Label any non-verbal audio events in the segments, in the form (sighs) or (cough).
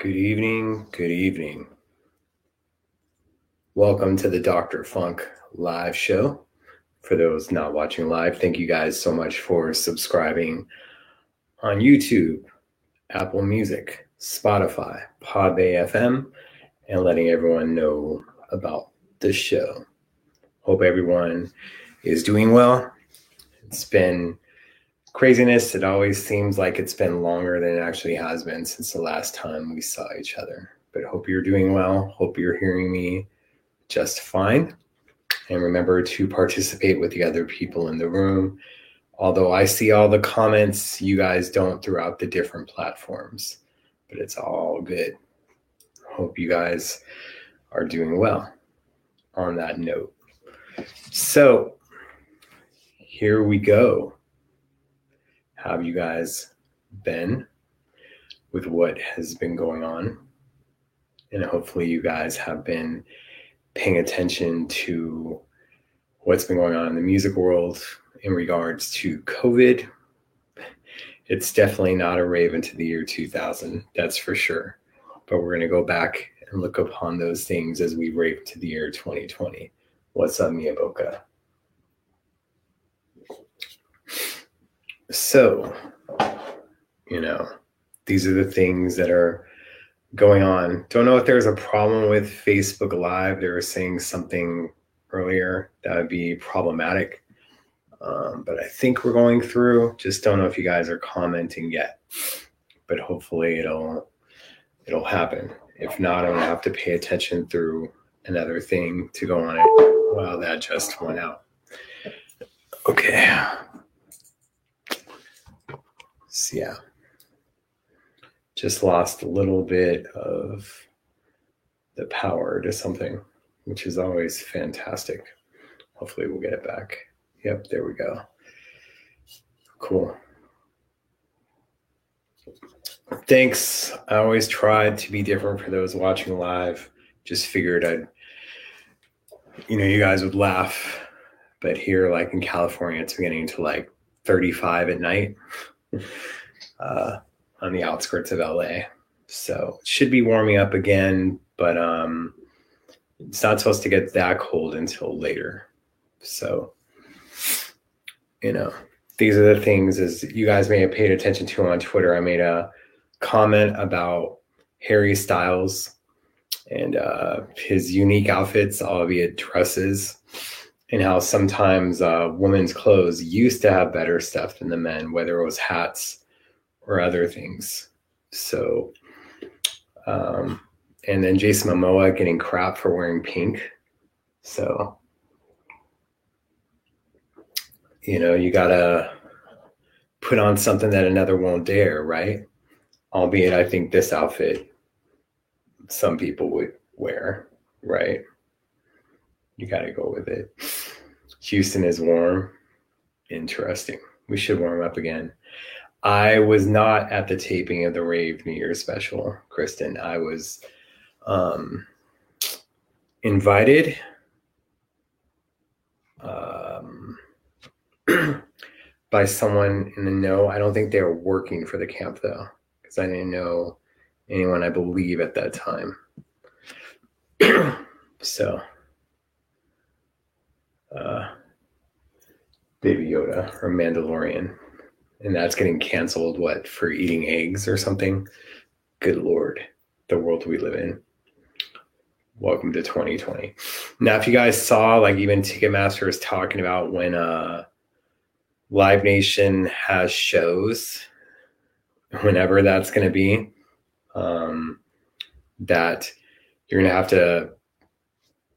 Good evening. Good evening. Welcome to the Dr. Funk live show. For those not watching live, thank you guys so much for subscribing on YouTube, Apple Music, Spotify, Podbay FM, and letting everyone know about the show. Hope everyone is doing well. It's been craziness. It always seems like it's been longer than it actually has been since the last time we saw each other. But hope you're doing well. Hope you're hearing me just fine. And remember to participate with the other people in the room. Although I see all the comments, you guys don't throughout the different platforms, but it's all good. Hope you guys are doing well on that note. So here we go have you guys been with what has been going on? And hopefully, you guys have been paying attention to what's been going on in the music world in regards to COVID. It's definitely not a rave into the year 2000, that's for sure. But we're going to go back and look upon those things as we rave to the year 2020. What's up, Mia So, you know, these are the things that are going on. Don't know if there's a problem with Facebook Live. They were saying something earlier that would be problematic. Um, but I think we're going through. Just don't know if you guys are commenting yet. But hopefully it'll it'll happen. If not, I'm gonna have to pay attention through another thing to go on it. Wow, that just went out. Okay. So, yeah, just lost a little bit of the power to something, which is always fantastic. Hopefully, we'll get it back. Yep, there we go. Cool. Thanks. I always tried to be different for those watching live. Just figured I'd, you know, you guys would laugh. But here, like in California, it's getting to like 35 at night. Uh, on the outskirts of LA. So it should be warming up again, but um, it's not supposed to get that cold until later. So, you know, these are the things as you guys may have paid attention to on Twitter. I made a comment about Harry Styles and uh, his unique outfits, albeit dresses, and how sometimes uh, women's clothes used to have better stuff than the men, whether it was hats or other things. So, um, and then Jason Momoa getting crap for wearing pink. So, you know, you gotta put on something that another won't dare, right? Albeit, I think this outfit some people would wear, right? You gotta go with it. Houston is warm. Interesting. We should warm up again. I was not at the taping of the Rave New Year special, Kristen. I was um, invited um, (clears throat) by someone in the know. I don't think they were working for the camp though, because I didn't know anyone, I believe, at that time. (clears throat) so, uh, Baby Yoda or Mandalorian and that's getting canceled what for eating eggs or something? Good lord the world we live in. Welcome to 2020 now if you guys saw like even ticketmaster is talking about when uh live nation has shows whenever that's going to be um that you're going to have to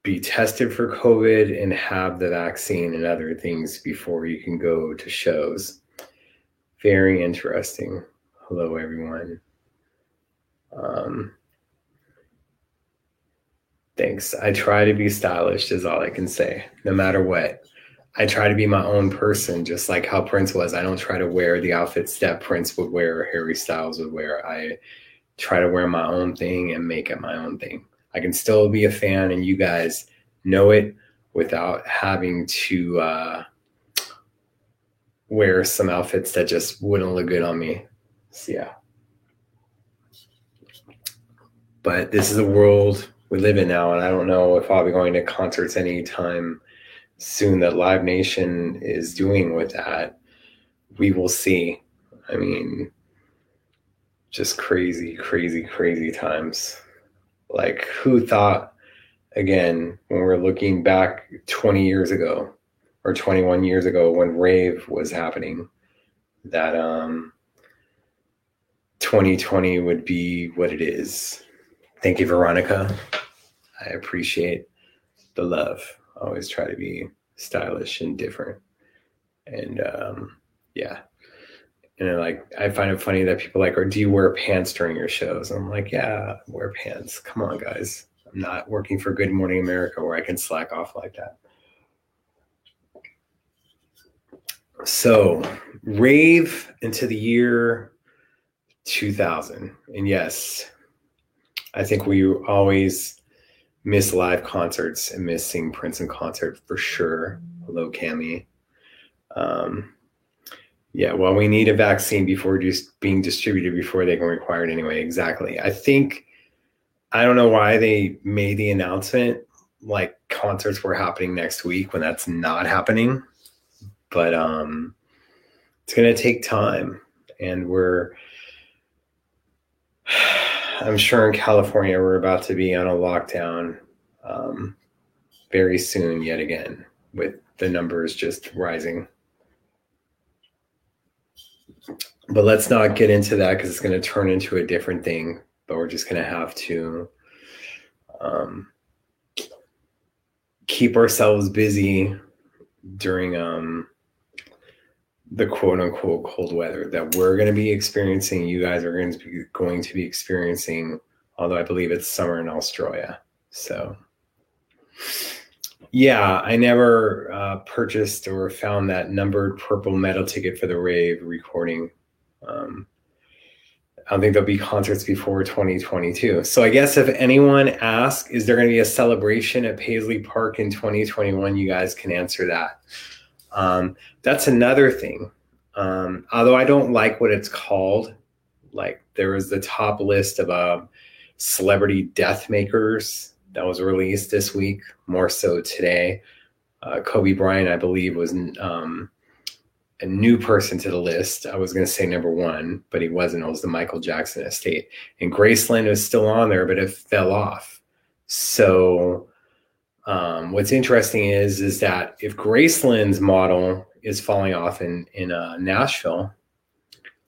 be tested for covid and have the vaccine and other things before you can go to shows very interesting. Hello, everyone. Um, thanks. I try to be stylish, is all I can say, no matter what. I try to be my own person, just like how Prince was. I don't try to wear the outfits that Prince would wear or Harry Styles would wear. I try to wear my own thing and make it my own thing. I can still be a fan, and you guys know it without having to uh, wear some outfits that just wouldn't look good on me. So yeah. but this is the world we live in now, and I don't know if I'll be going to concerts anytime soon that Live Nation is doing with that. We will see. I mean, just crazy, crazy, crazy times. Like, who thought, again, when we're looking back 20 years ago or 21 years ago when rave was happening, that um, 2020 would be what it is. Thank you, Veronica. I appreciate the love. Always try to be stylish and different. And um, yeah. And like I find it funny that people like, or do you wear pants during your shows? I'm like, yeah, I wear pants. Come on, guys. I'm not working for Good Morning America where I can slack off like that. So, rave into the year 2000. And yes, I think we always miss live concerts and miss seeing Prince in concert for sure. Hello, Cami. Um, yeah, well, we need a vaccine before just being distributed before they can require it anyway. Exactly. I think I don't know why they made the announcement like concerts were happening next week when that's not happening. But um it's gonna take time and we're (sighs) I'm sure in California we're about to be on a lockdown um, very soon yet again with the numbers just rising. But let's not get into that because it's going to turn into a different thing. But we're just going to have to um, keep ourselves busy during um, the quote unquote cold weather that we're going to be experiencing. You guys are going to be going to be experiencing, although I believe it's summer in Australia. So, yeah, I never uh, purchased or found that numbered purple metal ticket for the rave recording. Um, I don't think there'll be concerts before 2022. So I guess if anyone asks, is there going to be a celebration at Paisley Park in 2021? You guys can answer that. Um, that's another thing. Um, although I don't like what it's called, like there was the top list of uh, celebrity death makers that was released this week, more so today. Uh, Kobe Bryant, I believe, was um, a new person to the list. I was going to say number one, but he wasn't. It was the Michael Jackson estate. And Graceland was still on there, but it fell off. So um, what's interesting is is that if Graceland's model is falling off in in uh, Nashville,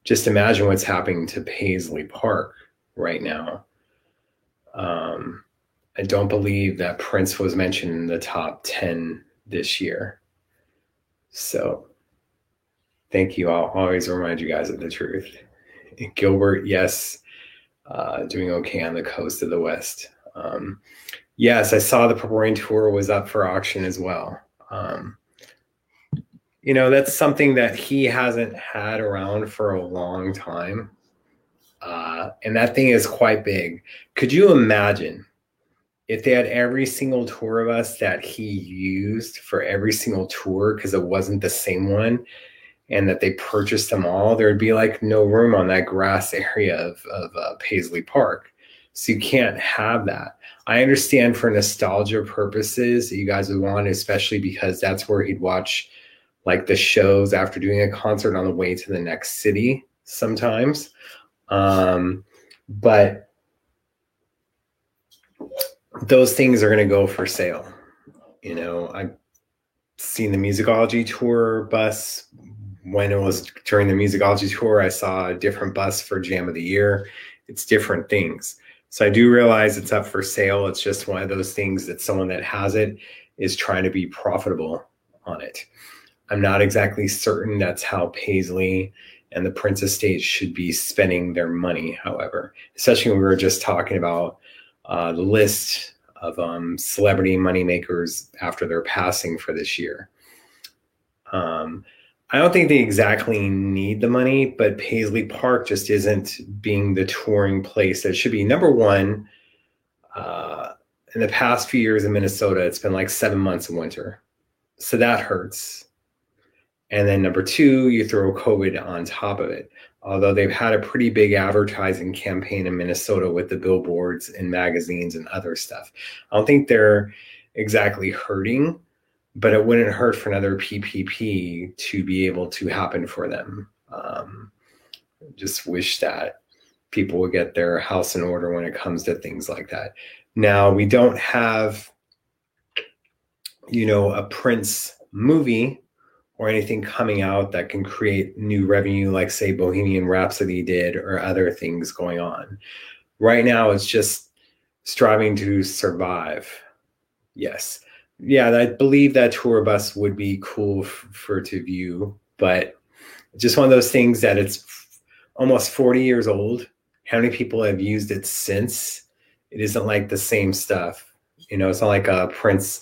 just imagine what's happening to Paisley Park right now. Um, I don't believe that Prince was mentioned in the top ten this year. So, thank you. I'll always remind you guys of the truth. (laughs) Gilbert, yes, uh, doing okay on the coast of the West. Um, Yes, I saw the Purple Rain tour was up for auction as well. Um, you know, that's something that he hasn't had around for a long time. Uh, and that thing is quite big. Could you imagine if they had every single tour of us that he used for every single tour because it wasn't the same one and that they purchased them all? There would be like no room on that grass area of, of uh, Paisley Park. So you can't have that. I understand for nostalgia purposes you guys would want, especially because that's where he'd watch like the shows after doing a concert on the way to the next city sometimes. Um, but those things are going to go for sale. You know, I've seen the musicology tour bus. When it was during the musicology tour, I saw a different bus for Jam of the Year. It's different things. So I do realize it's up for sale. It's just one of those things that someone that has it is trying to be profitable on it. I'm not exactly certain that's how Paisley and the Prince Estate should be spending their money, however, especially when we were just talking about uh, the list of um, celebrity moneymakers after their passing for this year. Um, I don't think they exactly need the money, but Paisley Park just isn't being the touring place that should be. Number one, uh, in the past few years in Minnesota, it's been like seven months of winter. So that hurts. And then number two, you throw COVID on top of it. Although they've had a pretty big advertising campaign in Minnesota with the billboards and magazines and other stuff. I don't think they're exactly hurting, but it wouldn't hurt for another PPP to be able to happen for them. Um, just wish that people would get their house in order when it comes to things like that. Now, we don't have, you know, a Prince movie or anything coming out that can create new revenue, like, say, Bohemian Rhapsody did, or other things going on. Right now, it's just striving to survive. Yes. Yeah, I believe that tour bus would be cool f- for to view, but just one of those things that it's almost 40 years old. How many people have used it since? It isn't like the same stuff. You know, it's not like a Prince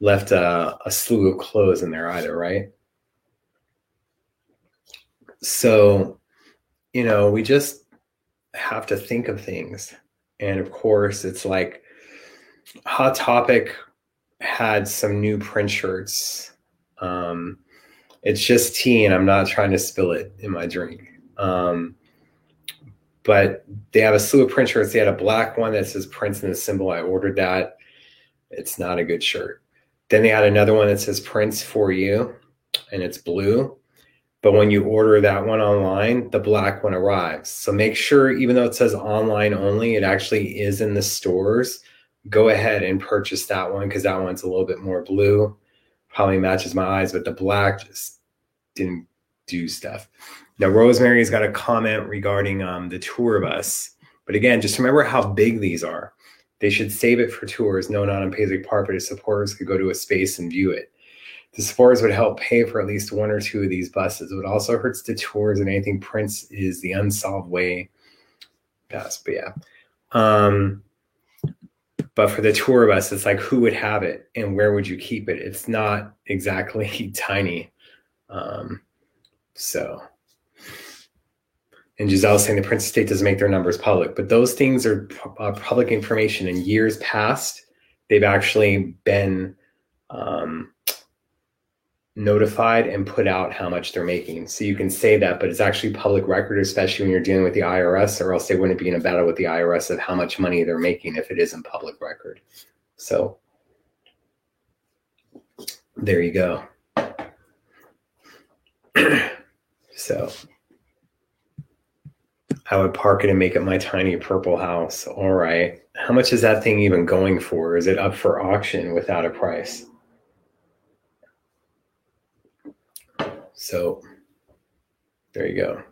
left a, a slew of clothes in there either, right? So, you know, we just have to think of things. And of course, it's like Hot Topic had some new Prince shirts. Um, it's just tea, and I'm not trying to spill it in my drink. Um, but they have a slew of Prince shirts. They had a black one that says Prince and the symbol. I ordered that. It's not a good shirt. Then they had another one that says Prince for you, and it's blue. But when you order that one online, the black one arrives. So make sure, even though it says online only, it actually is in the stores. Go ahead and purchase that one because that one's a little bit more blue. Probably matches my eyes, but the black just didn't do stuff. Now, Rosemary's got a comment regarding um, the tour bus. But again, just remember how big these are. They should save it for tours. No, not on Paisley Park, but supporters could go to a space and view it. The supporters would help pay for at least one or two of these buses. It also hurts the tours and anything Prince is the unsolved way. But yeah. Um, but for the tour bus, it's like who would have it and where would you keep it? It's not exactly (laughs) tiny. Um, so and Giselle saying the Prince Estate doesn't make their numbers public, but those things are uh, public information. In years past, they've actually been um, notified and put out how much they're making. So you can say that, but it's actually public record, especially when you're dealing with the IRS, or else they wouldn't be in a battle with the IRS of how much money they're making if it isn't public record. So there you go. (clears throat) so I would park it and make it my tiny purple house. All right. How much is that thing even going for? Is it up for auction without a price? So there you go.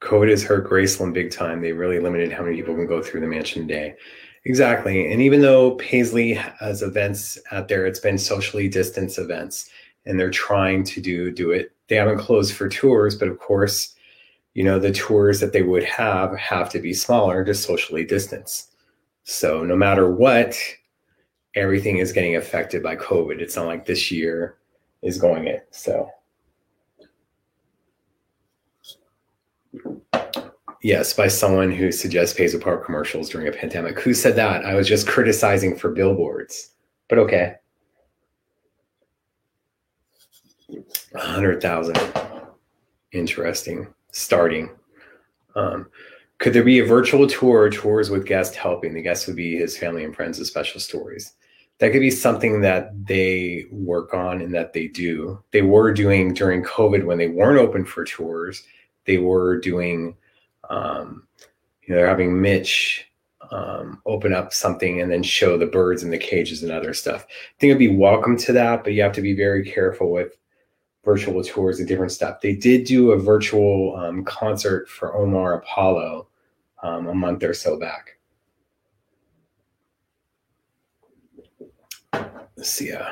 COVID has hurt Graceland big time. They really limited how many people can go through the mansion day. Exactly. And even though Paisley has events out there, it's been socially distanced events and they're trying to do do it they haven't closed for tours, but of course, you know, the tours that they would have have to be smaller to socially distance. So no matter what, everything is getting affected by COVID. It's not like this year is going it. So yes, by someone who suggests Paisley apart commercials during a pandemic. Who said that? I was just criticizing for billboards. But okay. Hundred thousand. Interesting. Starting. Um, could there be a virtual tour tours with guests helping? The guests would be his family and friends with special stories. That could be something that they work on and that they do. They were doing during COVID when they weren't open for tours. They were doing, um, you know, they're having Mitch um, open up something and then show the birds in the cages and other stuff. I think it'd be welcome to that, but you have to be very careful with virtual tours and different stuff. They did do a virtual um, concert for Omar Apollo um, a month or so back. Let's see. Uh,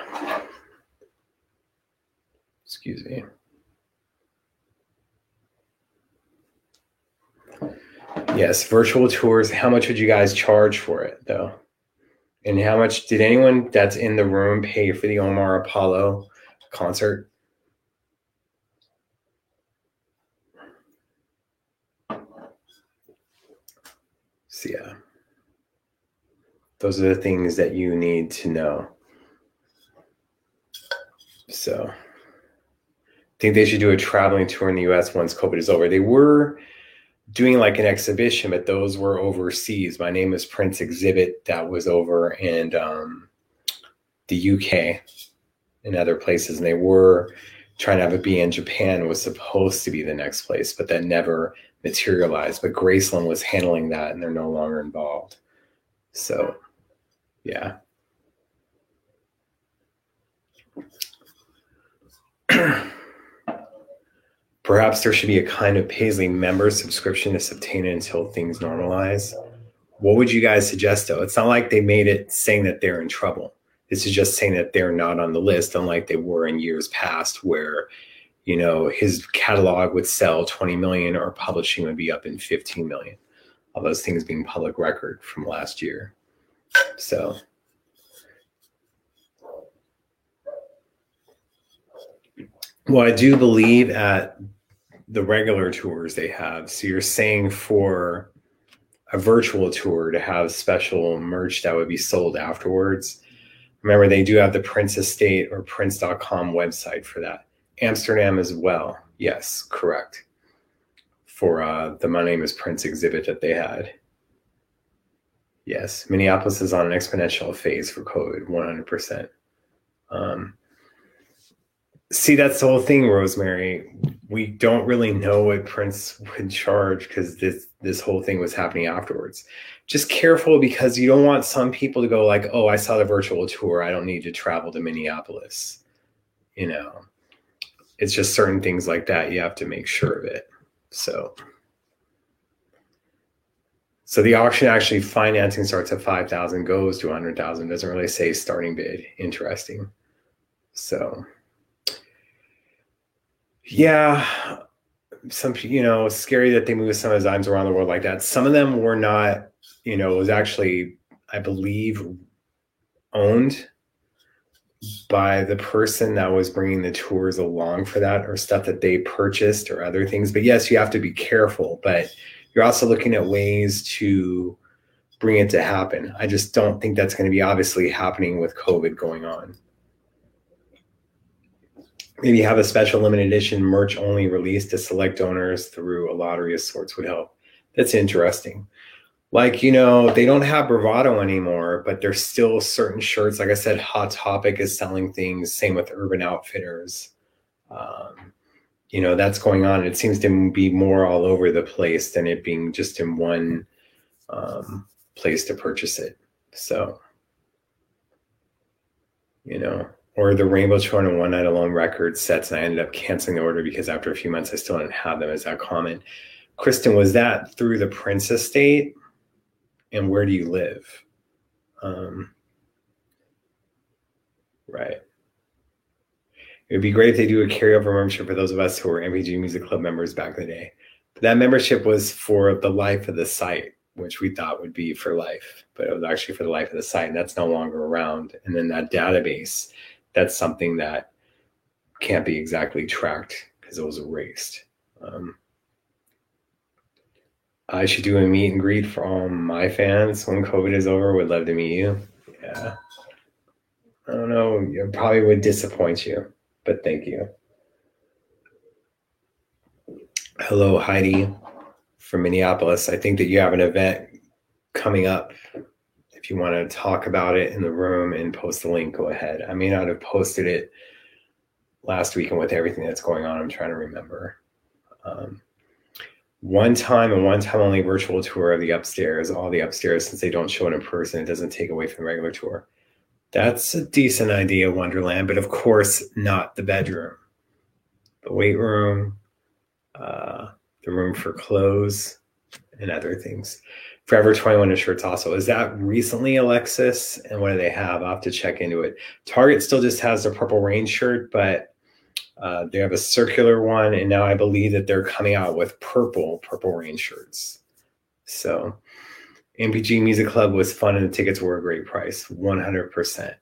excuse me. Yes, virtual tours. How much would you guys charge for it, though? And how much did anyone that's in the room pay for the Omar Apollo concert? So yeah, those are the things that you need to know. So I think they should do a traveling tour in the US once COVID is over. They were doing like an exhibition, but those were overseas. My name is Prince Exhibit that was over in um, the UK and other places, and they were trying to have it be in Japan was supposed to be the next place, but that never materialized. But Graceland was handling that, and they're no longer involved. So, yeah. (clears throat) Perhaps there should be a kind of Paisley member subscription to Septana until things normalize. What would you guys suggest though? It's not like they made it saying that they're in trouble. This is just saying that they're not on the list, unlike they were in years past, where you know his catalog would sell 20 million or publishing would be up in 15 million. All those things being public record from last year. So well, I do believe at the regular tours they have. So you're saying for a virtual tour to have special merch that would be sold afterwards. Remember, they do have the Prince Estate or Prince.com website for that. Amsterdam as well. Yes, correct. For uh, the My Name is Prince exhibit that they had. Yes, Minneapolis is on an exponential phase for COVID, 100%. Um, See, that's the whole thing, Rosemary. We don't really know what Prince would charge because this this whole thing was happening afterwards. Just careful because you don't want some people to go like, "Oh, I saw the virtual tour. I don't need to travel to Minneapolis." You know, it's just certain things like that. You have to make sure of it. So, so the auction actually financing starts at five thousand, goes to hundred thousand. Doesn't really say starting bid. Interesting. So. Yeah, some you know, scary that they move some of his items around the world like that. Some of them were not, you know, it was actually, I believe, owned by the person that was bringing the tours along for that, or stuff that they purchased, or other things. But yes, you have to be careful. But you're also looking at ways to bring it to happen. I just don't think that's going to be obviously happening with COVID going on maybe have a special limited edition merch only release to select donors through a lottery of sorts would help. That's interesting. Like, you know, they don't have bravado anymore, but there's still certain shirts. Like I said, Hot Topic is selling things. Same with Urban Outfitters. Um, you know, that's going on. It seems to be more all over the place than it being just in one um, place to purchase it. So, you know, or the Rainbow Children and One Night Alone record sets, and I ended up canceling the order because after a few months I still didn't have them. Is that common? Kristen, was that through the Prince Estate? And where do you live? Um, right. It would be great if they do a carryover membership for those of us who were NPG Music Club members back in the day. But that membership was for the life of the site, which we thought would be for life, but it was actually for the life of the site, and that's no longer around. And then that database that's something that can't be exactly tracked because it was erased. Um, I should do a meet and greet for all my fans when COVID is over. Would love to meet you. Yeah. I don't know. It probably would disappoint you, but thank you. Hello, Heidi from Minneapolis. I think that you have an event coming up if you want to talk about it in the room and post the link, go ahead. I may not have posted it last week and with everything that's going on, I'm trying to remember. Um, one time and one time only virtual tour of the upstairs, all the upstairs, since they don't show it in person, it doesn't take away from the regular tour. That's a decent idea, Wonderland, but of course, not the bedroom. The weight room, uh, the room for clothes, and other things. Forever 21 shirts also. Is that recently Alexis? And what do they have? I'll have to check into it. Target still just has a purple rain shirt, but uh, they have a circular one. And now I believe that they're coming out with purple, purple rain shirts. So NPG Music Club was fun and the tickets were a great price, 100%.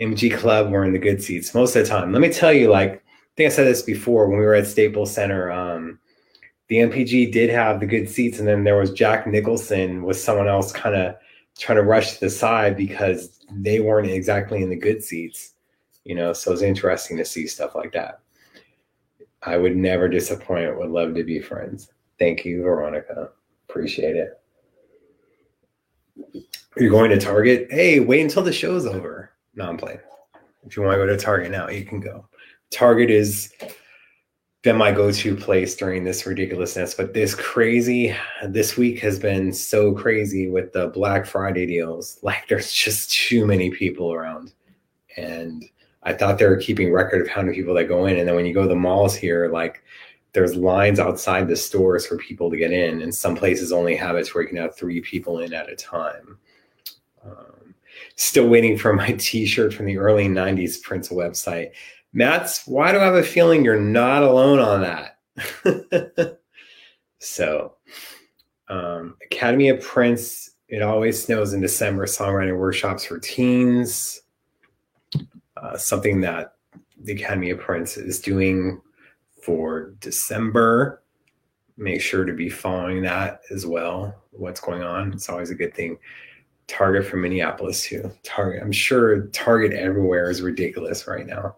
MG Club were in the good seats most of the time. Let me tell you, like, I think I said this before when we were at Staples Center. Um, the NPG did have the good seats, and then there was Jack Nicholson with someone else kind of trying to rush to the side because they weren't exactly in the good seats. you know, so it's interesting to see stuff like that. I would never disappoint. Would love to be friends. Thank you, Veronica. Appreciate it. You're going to Target? Hey, wait until the show's over. No, I'm playing. If you want to go to Target now, you can go. Target is been my go-to place during this ridiculousness but this crazy this week has been so crazy with the black friday deals. (laughs) Like there's just too many people around. And i thought they were keeping record of how many people that go in. And then when you go to the malls here like there's lines outside the stores for people to get in. And some places only have it where you can have three people in at a time. Um, still waiting for my (laughs) t-shirt from the early 90s prince website Matt's, why do I have a feeling you're not alone on that? (laughs) so, um, Academy of Prince, It Always Snows in December songwriting workshops for teens. Uh, something that the Academy of Prince is doing for December. Make sure to be following that as well. What's going on? It's always a good thing. Target from Minneapolis too. Target. I'm sure Target everywhere is ridiculous right now.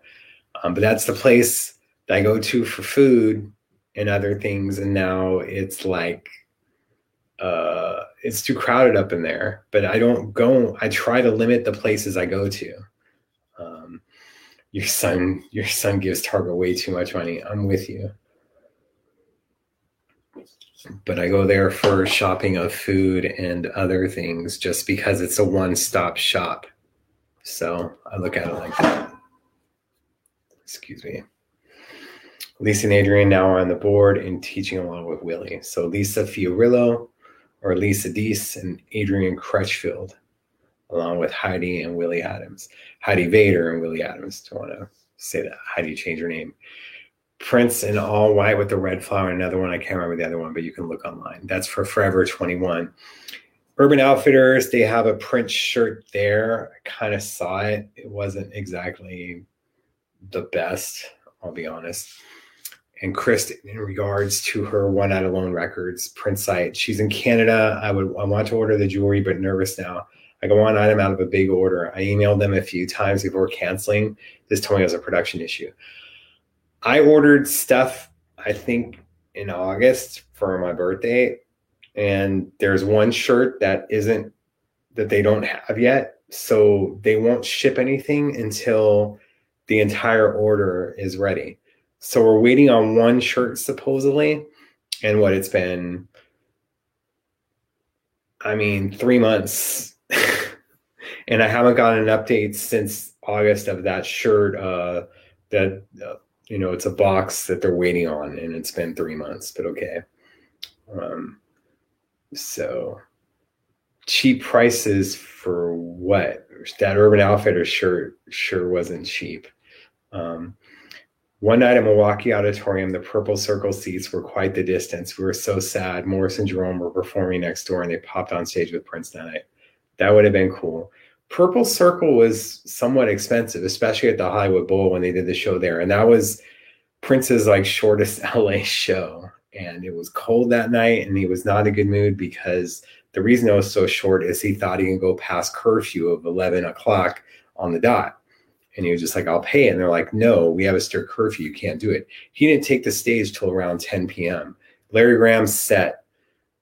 Um, but that's the place that I go to for food and other things. And now it's like, uh, it's too crowded up in there. But I don't go. I try to limit the places I go to. Um, your son, your son gives Target way too much money. I'm with you. But I go there for shopping of food and other things just because it's a one stop shop. So I look at it like that excuse me. Lisa and Adrian now are on the board and teaching along with Willie. So Lisa Fiorillo or Lisa Deese and Adrian Crutchfield, along with Heidi and Willie Adams. Heidi Vader and Willie Adams. Don't want to say that. Heidi changed her name. Prince in all white with the red flower. Another one. I can't remember the other one, but you can look online. That's for Forever 21. Urban Outfitters, they have a Prince shirt there. I kind of saw it. It wasn't exactly the best, I'll be honest. And Chris, in regards to her One Night Alone Records print site, she's in Canada. I would I want to order the jewelry, but nervous now. I got one item out of a big order. I emailed them a few times before canceling. This told me it was a production issue. I ordered stuff, I think, in August for my birthday, and there's one shirt that isn't that they don't have yet. So they won't ship anything until the entire order is ready. So we're waiting on one shirt supposedly. And what it's been, I mean, three months. (laughs) and I haven't gotten an update since August of that shirt. Uh, that, uh, you know, it's a box that they're waiting on, and it's been three months, but okay. Um, so cheap prices for what? That Urban Outfitters shirt sure wasn't cheap. Um, one night at Milwaukee Auditorium, the purple circle seats were quite the distance. We were so sad. Morris and Jerome were performing next door and they popped on stage with Prince that night. That would have been cool. Purple Circle was somewhat expensive, especially at the Hollywood Bowl when they did the show there. And that was Prince's like shortest (laughs) LA show. And it was cold that night and he was not in a good mood because the reason it was so short is he thought he could go past curfew of 11 o'clock on the dot and he was just like, I'll pay it. And they're like, no, we have a strict curfew. You can't do it. He didn't take the stage till around 10 p.m. Larry Graham's set,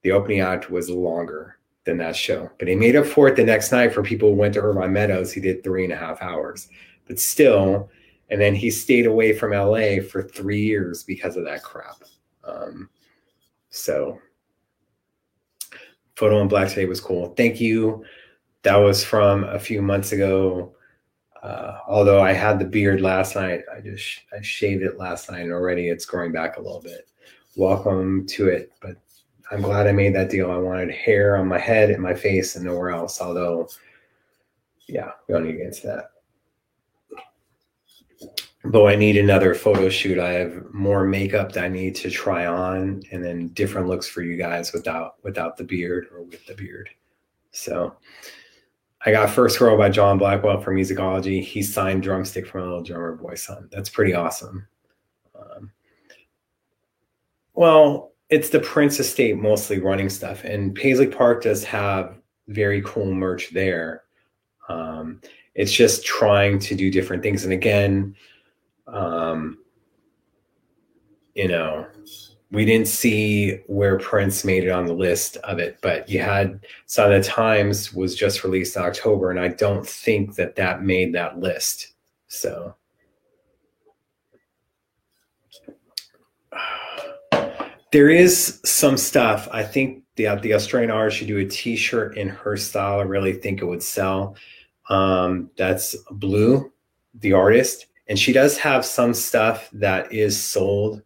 the opening act was longer than that show, but he made up for it the next night for people who went to Irvine Meadows. He did three and a half hours, but still, and then he stayed away from LA for three years because of that crap. Um, so, photo on black today was cool. Thank you. That was from a few months ago. Uh, although I had the beard last night, I just I shaved it last night and already it's growing back a little bit. Welcome to it, but I'm glad I made that deal. I wanted hair on my head and my face and nowhere else. Although, yeah, we don't need to get into that. But I need another photo shoot. I have more makeup that I need to try on, and then different looks for you guys without without the beard or with the beard. So I got First Girl by John Blackwell for musicology. He signed Drumstick from a Little Drummer Boy Son. That's pretty awesome. Um, well, it's the Prince Estate mostly running stuff, and Paisley Park does have very cool merch there. Um, it's just trying to do different things. And again, um, you know, we didn't see where Prince made it on the list of it, but you had Sign of the Times was just released in October, and I don't think that that made that list. So. (sighs) There is some stuff. I think the the Australian artist should do a T-shirt in her style. I really think it would sell. Um, that's Blue, the artist, and she does have some stuff that is sold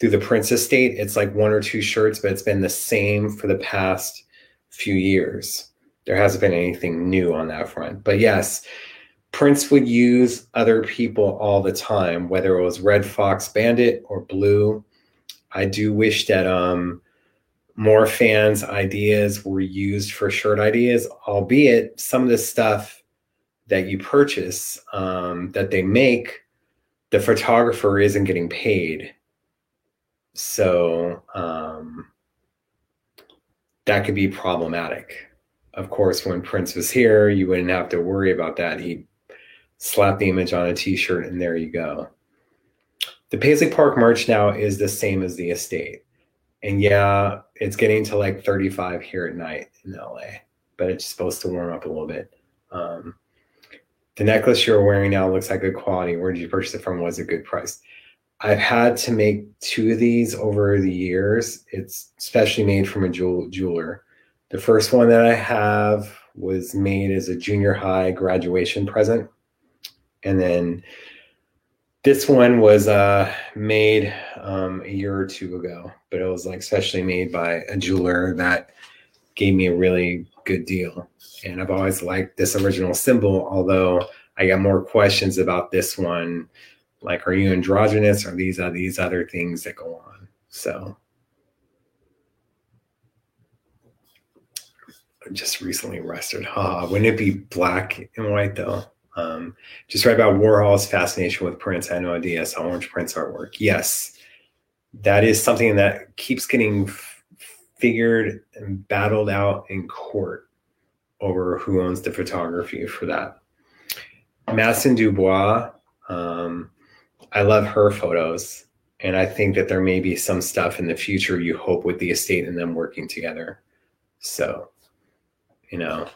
through the Prince estate. It's like one or two shirts, but it's been the same for the past few years. There hasn't been anything new on that front. But yes, Prince would use other people all the time, whether it was Red Fox Bandit or Blue I do wish that um, more fans' ideas were used for shirt ideas, albeit some of the stuff that you purchase um, that they make, the photographer isn't getting paid. So um, that could be problematic. Of course, when Prince was here, you wouldn't have to worry about that. He slapped the image on a t shirt, and there you go the Paisley Park merch now is the same as the estate. And yeah, it's getting to like 35 here at night in LA, but it's supposed to warm up a little bit. Um, the necklace you're wearing now looks like good quality. Where did you purchase it from? Was it good price? I've had to make two of these over the years. It's specially made from a jewel, jeweler. The first one that I have was made as a junior high graduation present. And then this one was uh, made um, a year or two ago, but it was like specially made by a jeweler that gave me a really good deal. And I've always liked this original symbol, although I got more questions about this one. Like, are you androgynous or these are these other things that go on? So I just recently arrested. Ha, wouldn't it be black and white though? Um, just write about Warhol's fascination with Prince I had no idea. Saw Orange Prince artwork. Yes, that is something that keeps getting f- figured and battled out in court over who owns the photography for that. Madison Dubois, um, I love her photos. And I think that there may be some stuff in the future you hope with the estate and them working together. So, you know,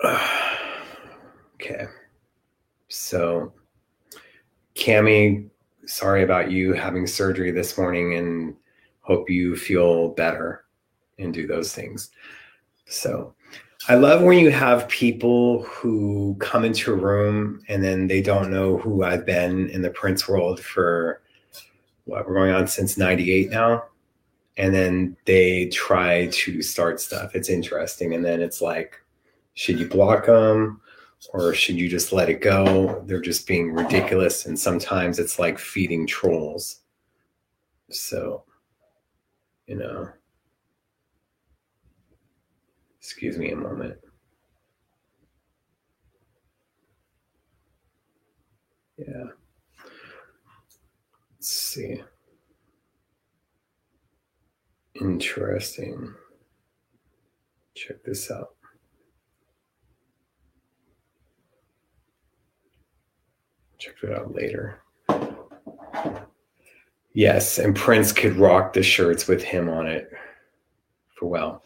(sighs) okay. So, Cami, sorry about you having surgery this morning and hope you feel better and do those things. So, I love when you have people who come into a room and then they don't know who I've been in the Prince world for what we're going on since 98 now. And then they try to start stuff. It's interesting. And then it's like, should you block them or should you just let it go? They're just being ridiculous. And sometimes it's like feeding trolls. So, you know, excuse me a moment. Yeah. Let's see. Interesting. Check this out. check it out later. Yes, and Prince could rock the shirts with him on it for well.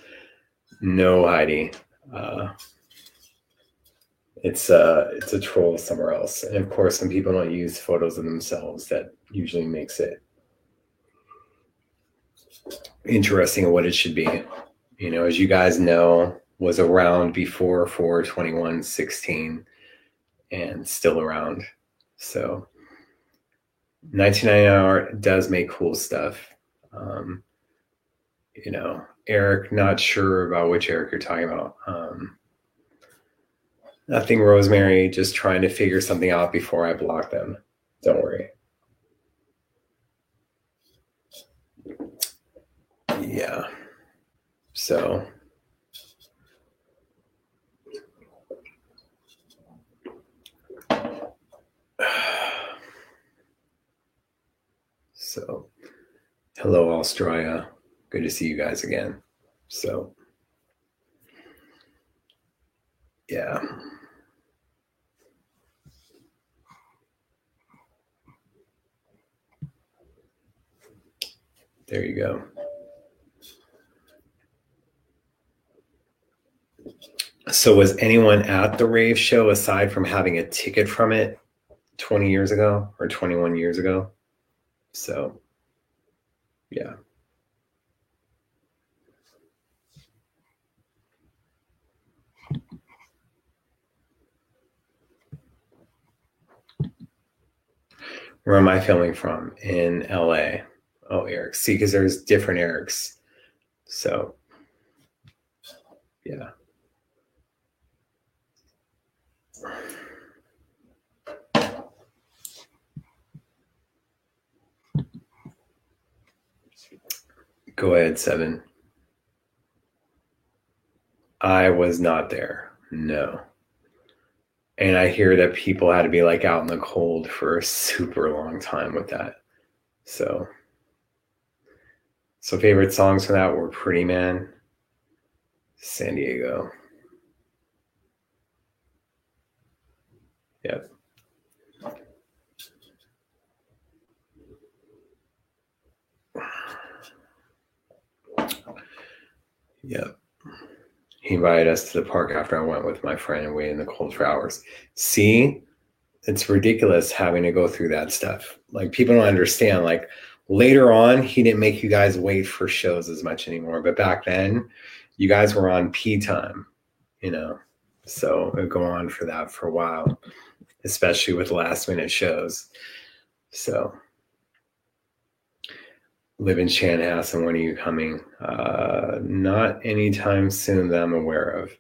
No, Heidi. Uh, it's uh it's a troll somewhere else. And of course, when people don't use photos of themselves, that usually makes it interesting what it should be. You know, as you guys know, was around before 421 16 and still around. So 1999 art does make cool stuff. Um, you know, Eric, not sure about which Eric you're talking about. Um, nothing, Rosemary, just trying to figure something out before I block them. Don't worry. Yeah. So (sighs) So, hello, Australia. Good to see you guys again. So, Yeah. There you go. So, was anyone at the rave show aside from having a ticket from it 20 years ago or 21 years ago? So, yeah. Where am I filming from? In LA. Oh, Eric. See, because there's different Erics. So, yeah. Go ahead, seven. I was not there. No. And I hear that people had to be like out in the cold for a super long time with that. So, so favorite songs from that were Pretty Man, San Diego. Yep. Yep. He invited us to the park after I went with my friend and waited in the cold for hours. See, it's ridiculous having to go through that stuff. Like people don't understand. Like later on, he didn't make you guys wait for shows as much anymore. But back then, you guys were on P time, you know. So it go on for that for a while, especially with last minute shows. So live in Chanhassen. When are you coming? Uh, not anytime soon that I'm aware of.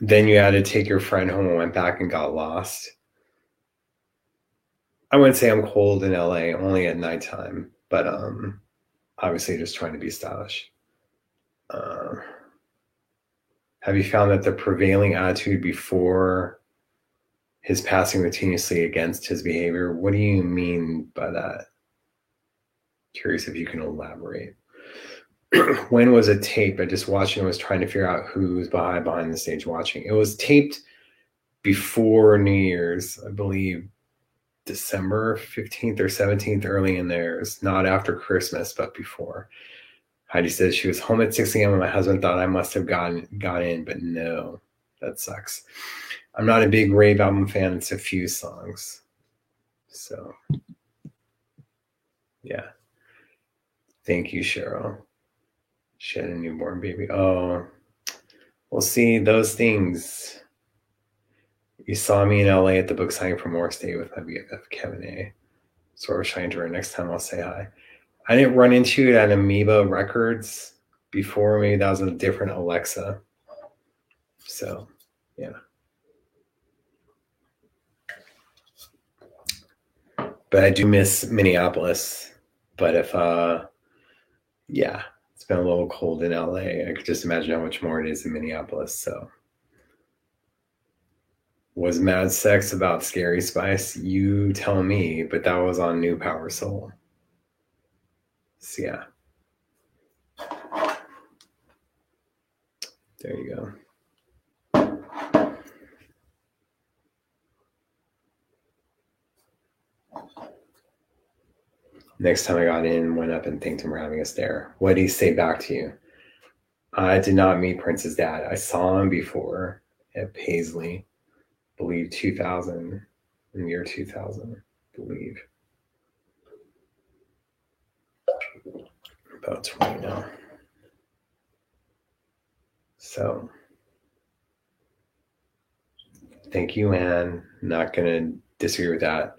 Then you had to take your friend home and went back and got lost. I wouldn't say I'm cold in LA, only at nighttime, but um, obviously just trying to be stylish. Uh, have you found that the prevailing attitude before his passing routinely against his behavior? What do you mean by that? Curious if you can elaborate. (clears throat) when was it taped? I just watching. I was trying to figure out who's behind behind the stage watching. It was taped before New Year's, I believe, December fifteenth or seventeenth, early in there. It's not after Christmas, but before. Heidi says she was home at 6 a.m. and my husband thought I must have gotten got in, but no, that sucks. I'm not a big rave album fan. It's a few songs. So yeah. Thank you, Cheryl. She had a newborn baby. Oh, we'll see those things. You saw me in LA at the book signing for Morris Day with my BFF Kevin A. Sort of trying to her. Next time I'll say hi. I didn't run into it at Amoeba Records before. Maybe that was a different Alexa. So, yeah. But I do miss Minneapolis. But if uh yeah, it's been a little cold in LA. I could just imagine how much more it is in Minneapolis. So, was Mad Sex about Scary Spice? You tell me, but that was on New Power Soul. So, yeah. There you go. Next time I got in, went up and thanked him for having us there. What did he say back to you? I did not meet Prince's dad. I saw him before at Paisley, believe 2000, in the year 2000, believe. About 20 now. So, thank you, Anne. Not going to disagree with that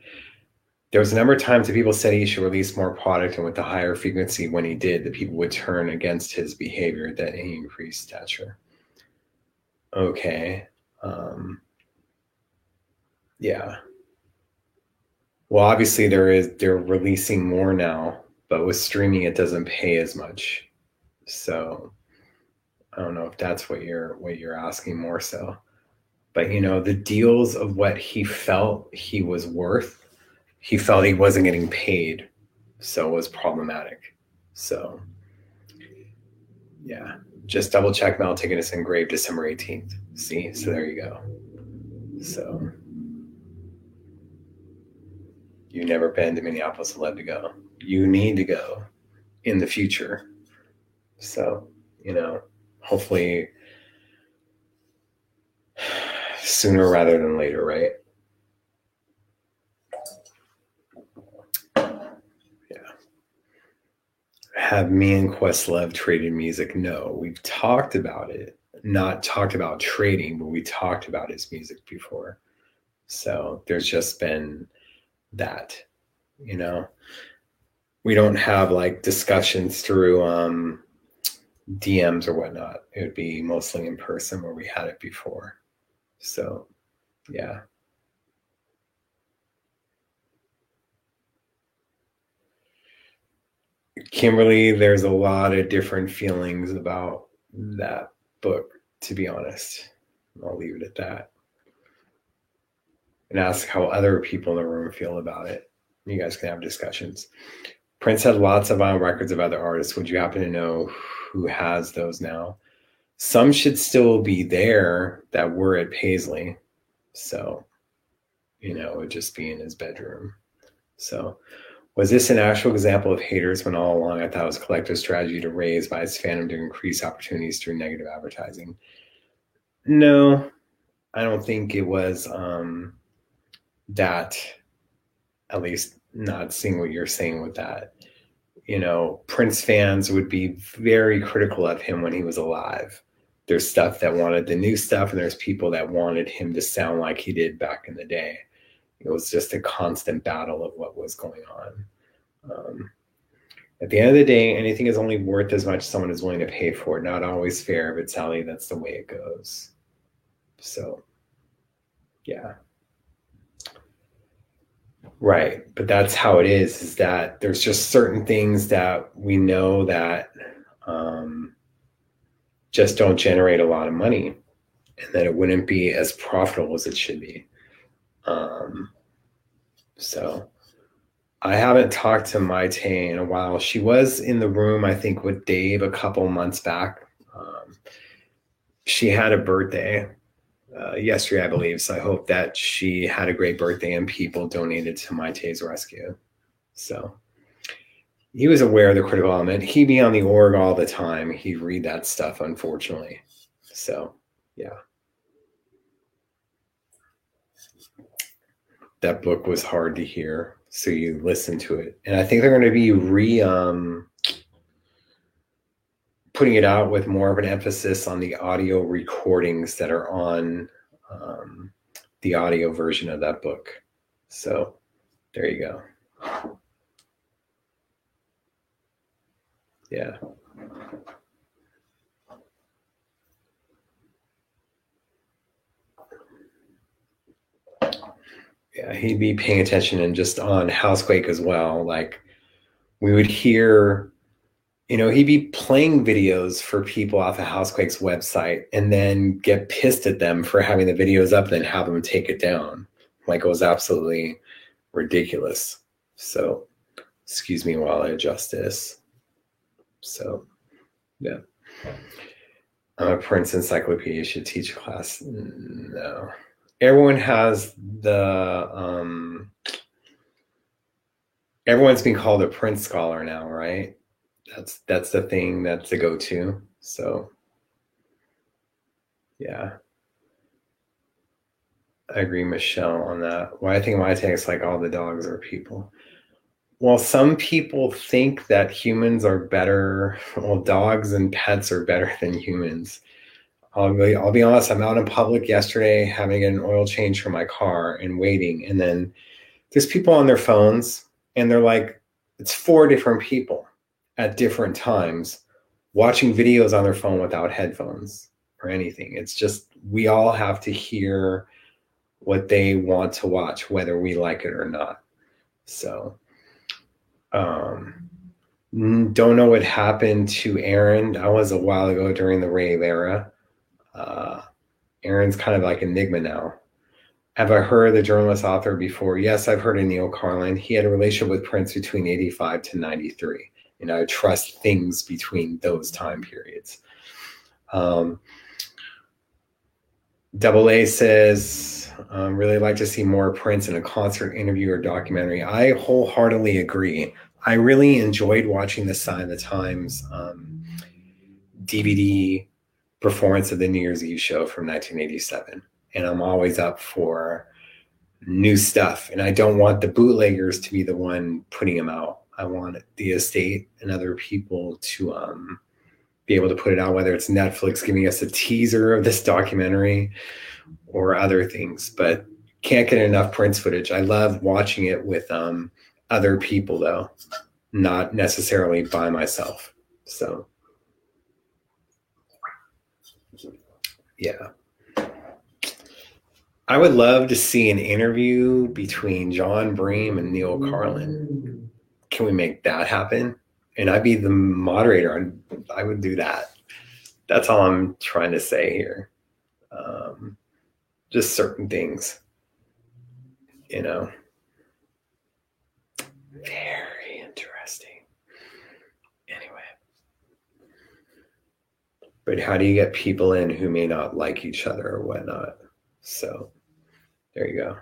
there was a number of times that people said he should release more product, and with the higher frequency when he did, the people would turn against his behavior that he increased stature. Okay. Um, yeah. Well, obviously there is they're releasing more now, but with streaming it doesn't pay as much. So I don't know if that's what you're what you're asking more so. But you know, the deals of what he felt he was worth he felt he wasn't getting paid, so it was problematic. So, yeah, just double check mail ticket is engraved December 18th. See, so there you go. So you've never been to Minneapolis love to go. You need to go in the future. So, you know, hopefully sooner rather than later, right? Have me and Questlove traded music? No, we've talked about it. Not talked about trading, but we talked about his music before. So there's just been that, you know. We don't have like discussions through um DMs or whatnot. It would be mostly in person where we had it before. So, yeah. Kimberly, there's a lot of different feelings about that book, to be honest. I'll leave it at that. And ask how other people in the room feel about it. You guys can have discussions. Prince had lots of vinyl records of other artists. Would you happen to know who has those now? Some should still be there that were at Paisley. So, you know, it would just be in his bedroom. So, was this an actual example of haters when all along I thought it was a collective strategy to raise by its fandom to increase opportunities through negative advertising? No, I don't think it was um, that, at least not seeing what you're saying with that. You know, Prince fans would be very critical of him when he was alive there's stuff that wanted the new stuff and there's people that wanted him to sound like he did back in the day it was just a constant battle of what was going on. Um, at the end of the day anything is only worth as much as someone is willing to pay for it. Not always fair but sally that's the way it goes. So yeah. Right but that's how it is is that there's just certain things that we know that um, just don't generate a lot of money and that it wouldn't be as profitable as it should be. Um, so I haven't talked to Mayte in a while. She was in the room, I think, with Dave a couple months back. Um, she had a birthday uh, yesterday, I believe. So I hope that she had a great birthday and people donated to Mayte's rescue. So he was aware of the critical element. He'd be on the org all the time. He'd read that stuff, unfortunately. So, yeah. That book was hard to hear, so you listen to it. And I think they're going to be re um, putting it out with more of an emphasis on the audio recordings that are on um, the audio version of that book. So, there you go. Yeah. He'd be paying attention and just on Housequake as well. Like we would hear, you know, he'd be playing videos for people off of Housequake's website and then get pissed at them for having the videos up and then have them take it down. Like it was absolutely ridiculous. So excuse me while I adjust this. So, yeah. I'm a Prince encyclopedia should teach a class. No. Everyone has the um everyone's being called a Prince scholar now, right? That's that's the thing that's the go-to. So yeah. I agree, Michelle, on that. Why I think my take is like all the dogs are people Well, some people think that humans are better, well, dogs and pets are better than humans. I'll be, I'll be honest, I'm out in public yesterday having an oil change for my car and waiting. And then there's people on their phones, and they're like, it's four different people at different times watching videos on their phone without headphones or anything. It's just, we all have to hear what they want to watch, whether we like it or not. So, um, don't know what happened to Aaron. That was a while ago during the rave era. Uh, Aaron's kind of like Enigma now. Have I heard the journalist author before? Yes, I've heard of Neal Karlen. He had a relationship with Prince between 85 to 93. And I trust things between those time periods. Um, Double A says, um, really like to see more Prince in a concert interview or documentary. I wholeheartedly agree. I really enjoyed watching the Sign of the Times um, DVD performance of the New Year's Eve show from 1987. And I'm always up for new stuff. And I don't want the bootleggers to be the one putting them out. I want the estate and other people to um, be able to put it out, whether it's Netflix giving us a teaser of this documentary or other things. But can't get enough Prince footage. I love watching it with um, other people, though, not necessarily by myself. So, yeah. I would love to see an interview between Jon Bream and Neal Karlen. Can we make that happen? and I'd be the moderator, and I would do that. That's all I'm trying to say here. Um, just certain things, you know. Very interesting. Anyway, but how do you get people in who may not like each other or whatnot? So, there you go.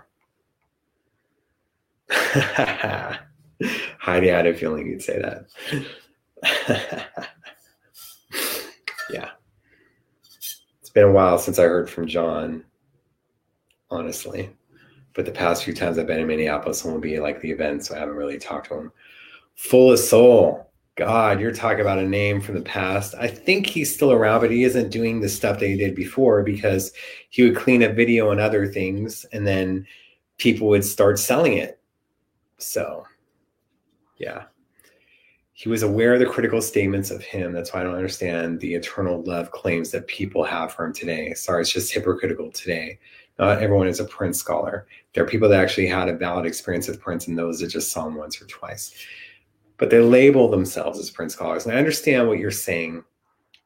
(laughs) Heidi had a feeling you'd say that. (laughs) yeah. It's been a while since I heard from John, honestly. But the past few times I've been in Minneapolis, and will be like the event, so I haven't really talked to him. Full of Soul. God, you're talking about a name from the past. I think he's still around, but he isn't doing the stuff that he did before because he would clean up video and other things, and then people would start selling it. So yeah. He was aware of the critical statements of him. That's why I don't understand the eternal love claims that people have for him today. Sorry, it's just hypocritical today. Not everyone is a Prince scholar. There are people that actually had a valid experience with Prince and those that just saw him once or twice. But they label themselves as Prince scholars. And I understand what you're saying.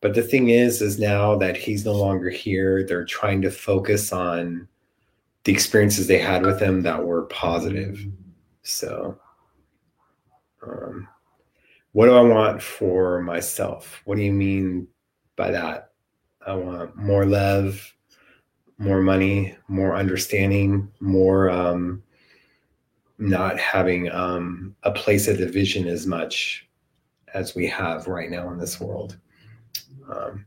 But the thing is, is now that he's no longer here, they're trying to focus on the experiences they had with him that were positive. So um, what do I want for myself? What do you mean by that? I want more love, more money, more understanding, more um, not having um, a place of division as much as we have right now in this world. Um,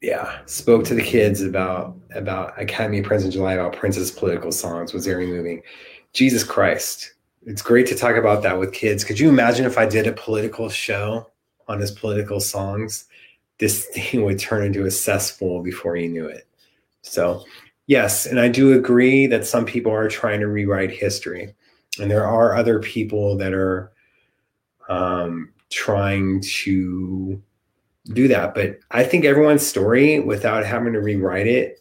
yeah, spoke to the kids about about Academy Prince in July about Prince's political songs was very moving. Jesus Christ. It's great to talk about that with kids. Could you imagine if I did a political show on his political songs? This (laughs) thing would turn into a cesspool before you knew it. So, yes, and I do agree that some people are trying to rewrite history, and there are other people that are um, trying to do that. But I think everyone's story, without having to rewrite it,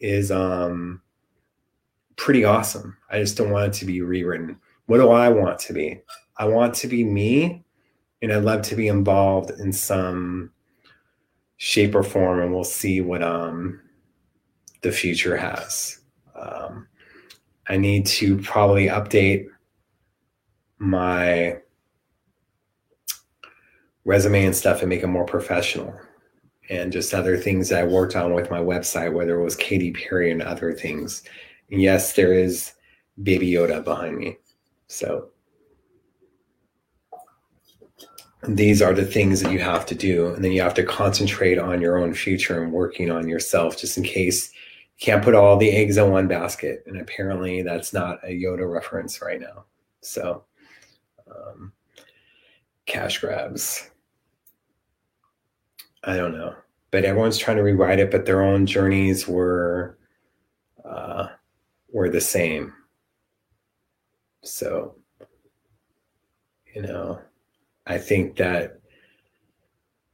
is um, pretty awesome. I just don't want it to be rewritten. What do I want to be? I want to be me, and I'd love to be involved in some shape or form, and we'll see what um the future has. Um, I need to probably update my resume and stuff and make it more professional and just other things that I worked on with my website, whether it was Katy Perry and other things yes, there is Baby Yoda behind me. So these are the things that you have to do. And then you have to concentrate on your own future and working on yourself just in case can't put all the eggs in one basket. And apparently that's not a Yoda reference right now. So um, cash grabs. I don't know. But everyone's trying to rewrite it, but their own journeys were uh, were the same. So, you know, I think that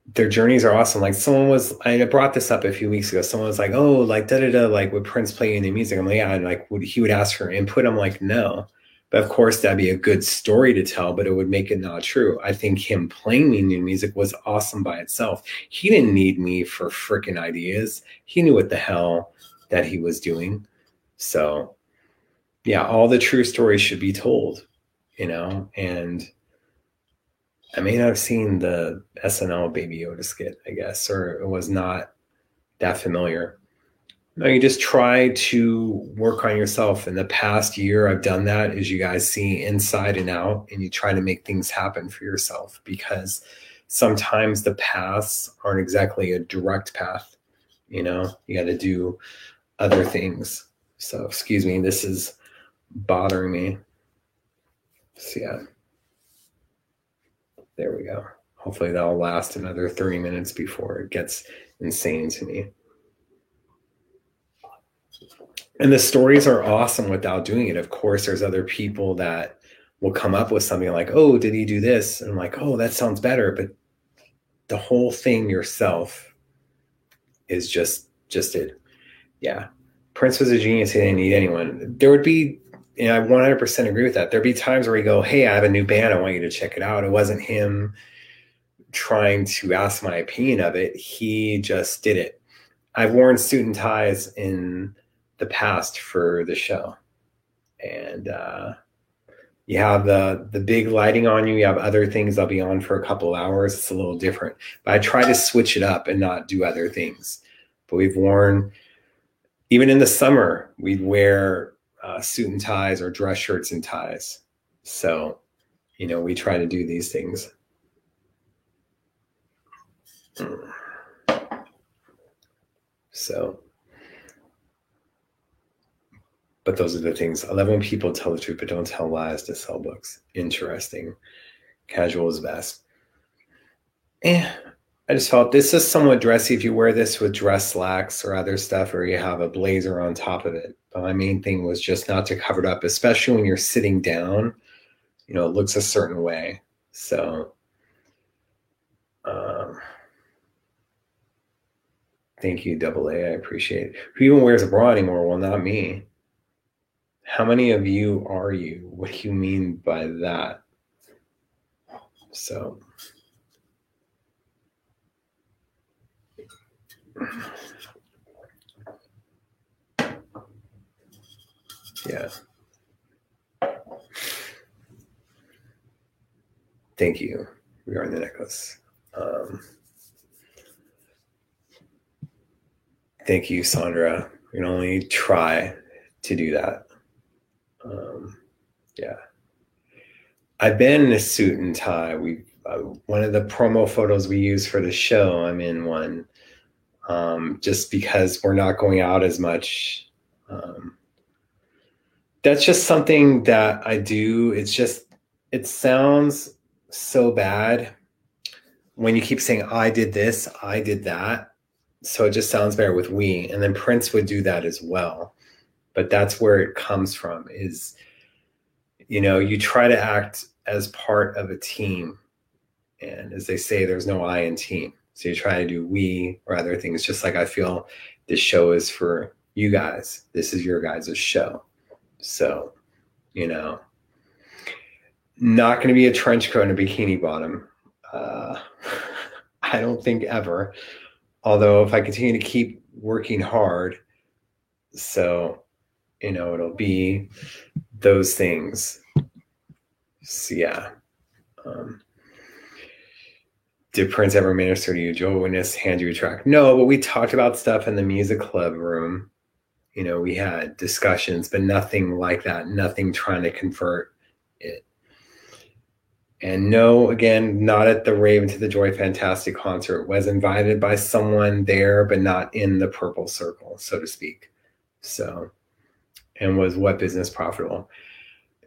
their journeys are awesome. Like someone was, I brought this up a few weeks ago. Someone was like, "Oh, like da da da, like would Prince play any music?" I'm like, "Yeah." And like, would he would ask for input? I'm like, "No." But of course, that'd be a good story to tell, but it would make it not true. I think him playing me new music was awesome by itself. He didn't need me for freaking ideas. He knew what the hell that he was doing. So, yeah, all the true stories should be told, you know, and I may not have seen the SNL Baby Yoda skit, I guess, or it was not that familiar. No, you just try to work on yourself. In the past year, I've done that, as you guys see, inside and out, and you try to make things happen for yourself because sometimes the paths aren't exactly a direct path. You know, you got to do other things. So, excuse me, this is bothering me. So, yeah. There we go. Hopefully, that'll last another three minutes before it gets insane to me. And the stories are awesome without doing it. Of course, there's other people that will come up with something like, oh, did he do this? And I'm like, oh, that sounds better. But the whole thing yourself is just just it. Yeah. Prince was a genius. He didn't need anyone. There would be, and I 100% agree with that. There'd be times where we go, hey, I have a new band. I want you to check it out. It wasn't him trying to ask my opinion of it. He just did it. I've worn suit and ties in the past for the show. And uh, you have the the big lighting on you. You have other things that'll be on for a couple hours. It's a little different. But I try to switch it up and not do other things. But we've worn, even in the summer, we'd wear uh, suit and ties or dress shirts and ties. So, you know, we try to do these things. So, but those are the things. I love when people tell the truth, but don't tell lies to sell books. Interesting. Casual is best. Eh, I just felt this is somewhat dressy if you wear this with dress slacks or other stuff, or you have a blazer on top of it. But my main thing was just not to cover it up, especially when you're sitting down. You know, it looks a certain way. So, um, Thank you, double A. I appreciate it. Who even wears a bra anymore? Well, not me. How many of you are you? What do you mean by that? So, yeah. Thank you. We are in the necklace. Um, Thank you, Sandra. We can only try to do that. Um, yeah. I've been in a suit and tie. We uh, one of the promo photos we use for the show. I'm in one, um, just because we're not going out as much. Um, that's just something that I do. It's just it sounds so bad when you keep saying I did this, I did that. So it just sounds better with we. And then prince would do that as well. But that's where it comes from is you know you try to act as part of a team. And as they say there's no i in team. So you try to do we or other things just like i feel this show is for you guys. This is your guys' show so you know not going to be a trench coat and a bikini bottom uh, (laughs) i don't think ever although if I continue to keep working hard, so you know it'll be those things. So yeah. Um, did Prince ever minister to you? Joe Witness hand you a track? No, but we talked about stuff in the music club room. You know, we had discussions, but nothing like that. Nothing trying to convert it and no, again, not at the Rave Un2 the Joy Fantastic concert. Was invited by someone there, but not in the purple circle, so to speak. So, and was what business profitable?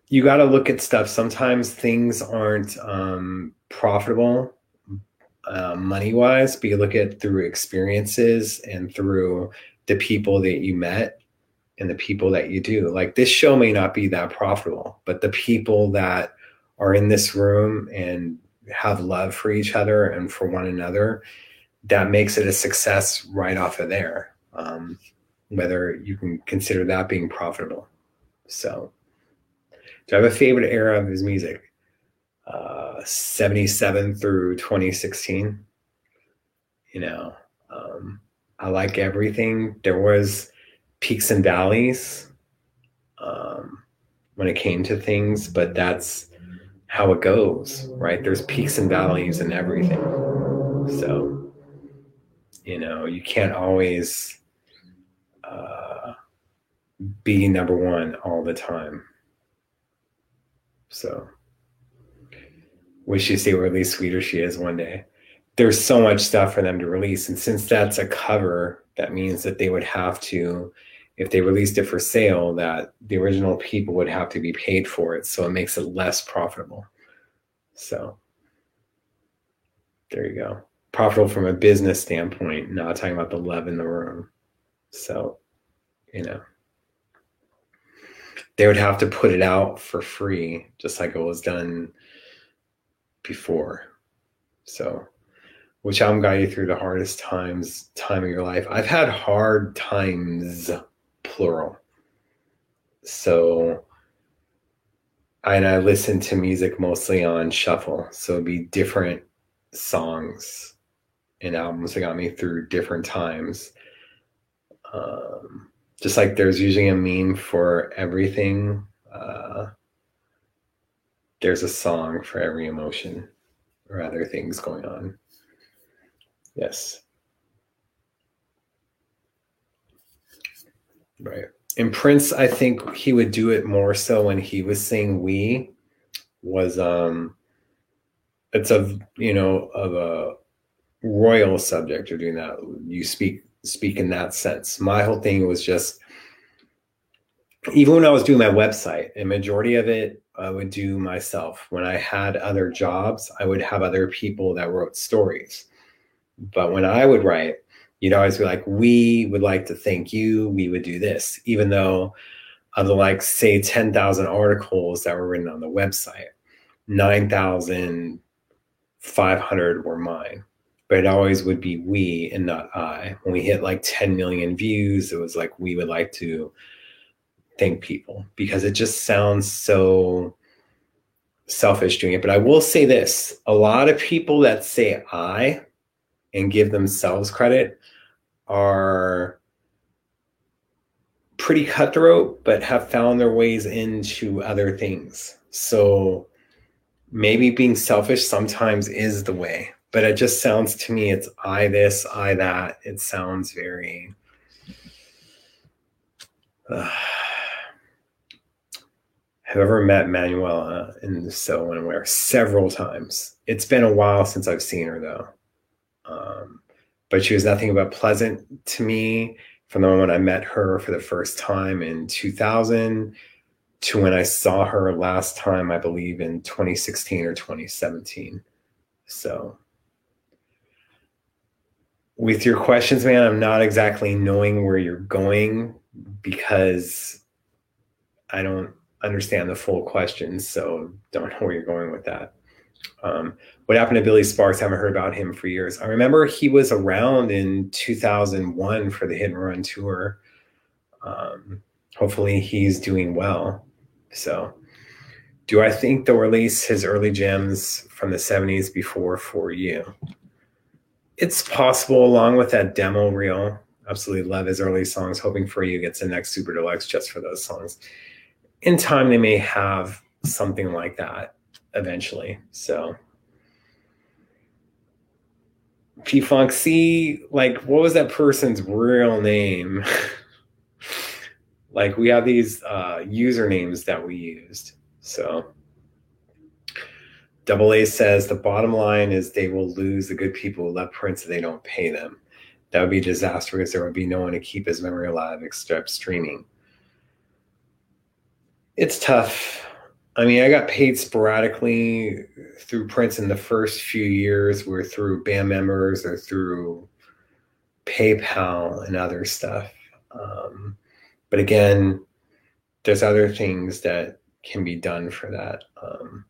You got to look at stuff. Sometimes things aren't um, profitable uh, money wise, but you look at through experiences and through the people that you met and the people that you do. Like this show may not be that profitable, but the people that are in this room and have love for each other and for one another, that makes it a success right off of there. Um, whether you can consider that being profitable. So, do I have a favorite era of his music? Uh, 77 through 2016. You know, um, I like everything. There was peaks and valleys um, when it came to things, but that's how it goes, right? There's peaks and valleys and everything. So, You know, you can't always uh, be number one all the time. So, wish you see what really sweeter she is one day. There's so much stuff for them to release. And since that's a cover, that means that they would have to, if they released it for sale, that the original people would have to be paid for it. So it makes it less profitable. So there you go. Profitable from a business standpoint, not talking about the love in the room. So, you know, they would have to put it out for free, just like it was done before. So, which album got you through the hardest times, time of your life? I've had hard times, plural. So, and I listen to music mostly on shuffle. So it'd be different songs and albums that got me through different times. Um, just like there's usually a meme for everything, uh, there's a song for every emotion or other things going on. Yes. Right. And Prince, I think he would do it more so when he was saying we was um it's a you know of a royal subject or doing that. You speak speak in that sense. My whole thing was just even when I was doing my website, a majority of it I would do myself. When I had other jobs, I would have other people that wrote stories. But when I would write, you'd always be like, we would like to thank you. We would do this, even though of the like, say, 10,000 articles that were written on the website, 9,500 were mine. But it always would be we and not I. When we hit like 10 million views, it was like, we would like to thank people because it just sounds so selfish doing it. But I will say this a lot of people that say I and give themselves credit are pretty cutthroat, but have found their ways into other things. So maybe being selfish sometimes is the way, but it just sounds to me it's I this, I that. It sounds very. Uh, (sighs) have ever met Manuela in the So Unaware several times. It's been a while since I've seen her though. Um, but she was nothing but pleasant to me from the moment I met her for the first time in 2000 to when I saw her last time, I believe in 2016 or 2017. So, with your questions, man, I'm not exactly knowing where you're going because I don't understand the full question. So, don't know where you're going with that. Um, what happened to Billy Sparks? I Haven't heard about him for years. I remember he was around in 2001 for the Hit and Run tour. Um, hopefully, he's doing well. So, do I think they'll release his early gems from the 70s before for you? It's possible, along with that demo reel. Absolutely love his early songs. Hoping for you gets the next super deluxe just for those songs. In time, they may have something like that eventually. So P Funk, see, like, what was that person's real name? (laughs) like, we have these uh, usernames that we used. So, Double A says the bottom line is they will lose the good people who love Prince if they don't pay them. That would be disastrous. There would be no one to keep his memory alive except streaming. It's tough I mean, I got paid sporadically through Prince in the first few years, were through band members or through PayPal and other stuff. Um, but again, there's other things that can be done for that. Um,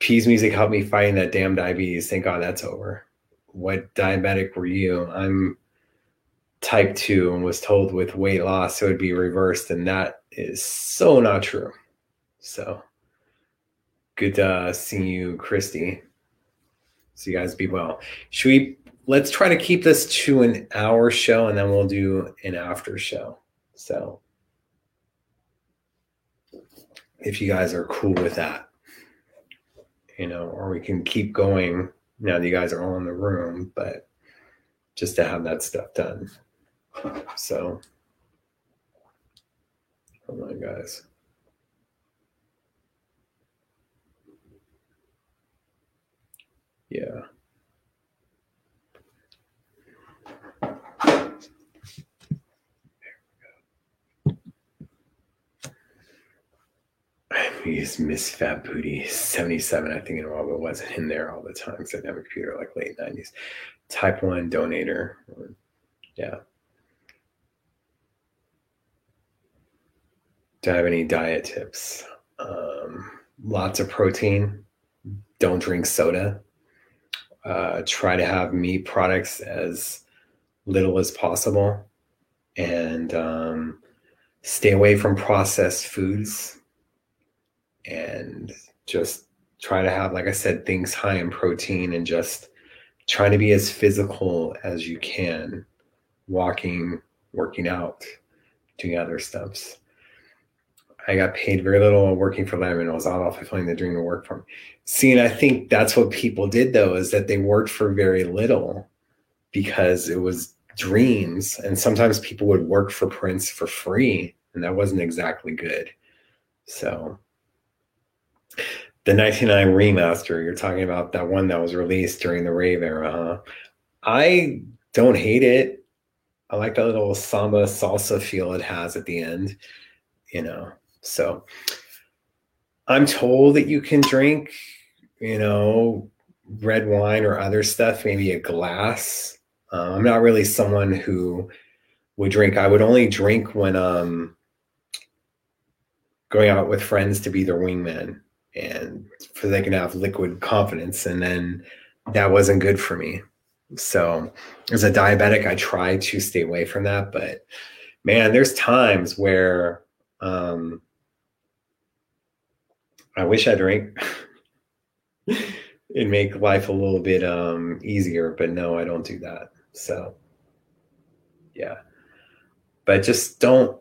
P's music helped me fighting that damn diabetes. Thank God that's over. What diabetic were you? I'm type 2 and was told with weight loss it would be reversed, and that is so not true. So good to uh, see you, Christy. So you guys be well. Should we let's try to keep this to an hour show and then we'll do an after show. So if you guys are cool with that, you know, or we can keep going now that you guys are all in the room, but just to have that stuff done. So, hold on, guys. Yeah. There we go. I used Miss Fat Booty 77, I think, in a while, but wasn't in there all the time because I didn't have a computer like late 90s. Type 1 donator. Yeah. Do I have any diet tips? Um, lots of protein. Don't drink soda. Uh, try to have meat products as little as possible and um, stay away from processed foods and just try to have like i said things high in protein and just trying to be as physical as you can walking working out doing other steps i got paid very little working for lemon i was all fulfilling the dream to work for me. See and i think that's what people did though is that they worked for very little because it was dreams. And sometimes people would work for prince for free and that wasn't exactly good. So the 99 remaster you're talking about that one that was released during the rave era huh? i don't hate it. I like that little samba salsa feel it has at the end you know so i'm told that you can drink you know red wine or other stuff maybe a glass uh, I'm not really someone who would drink. I would only drink when um going out with friends to be their wingman and so they can have liquid confidence. And then that wasn't good for me. So as a diabetic, I try to stay away from that. But man, there's times where um I wish I drank. (laughs) It'd make life a little bit um easier, but no, I don't do that. So, yeah. But just don't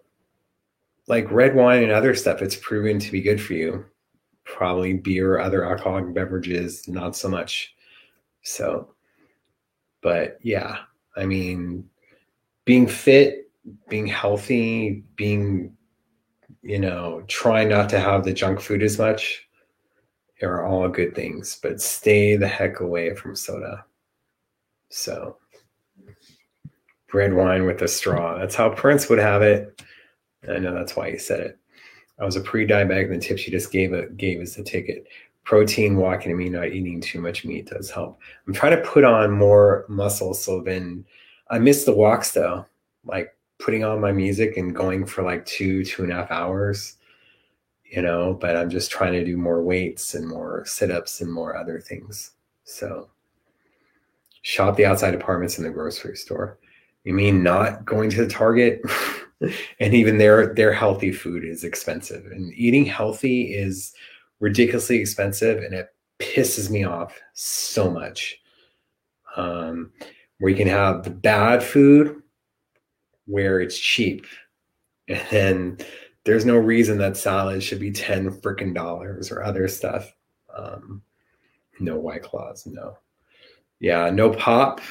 like red wine and other stuff. It's proven to be good for you. Probably beer, other alcoholic beverages, not so much. So, but yeah, I mean, being fit, being healthy, being, you know, try not to have the junk food as much are all good things, but stay the heck away from soda. So, red wine with a straw. That's how Prince would have it. I know that's why he said it. I was a pre-diabetic. The tips you just gave it gave us the ticket. Protein, walking, and me not eating too much meat does help. I'm trying to put on more muscle, so then I miss the walks though. Like putting on my music and going for like two, two and a half hours. You know, but I'm just trying to do more weights and more sit-ups and more other things. So shop the outside apartments in the grocery store. You mean not going to the Target? (laughs) and even their their healthy food is expensive. And eating healthy is ridiculously expensive and it pisses me off so much. Um, where you can have the bad food where it's cheap. And then there's no reason that salad should be 10 freaking dollars or other stuff. Um, no white claws, no. Yeah, no pop,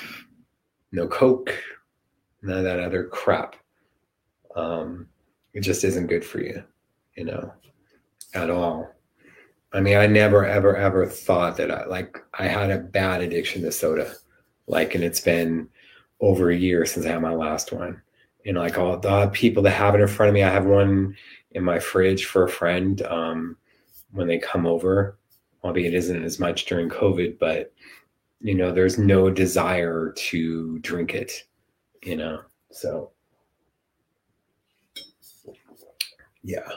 no Coke, none of that other crap. Um, it just isn't good for you, you know, at all. I mean, I never, ever, ever thought that I like I had a bad addiction to soda, like, and it's been over a year since I had my last one. And like all the people that have it in front of me, I have one in my fridge for a friend um, when they come over. Albeit it isn't as much during COVID, but you know, there's no desire to drink it you know. So yeah.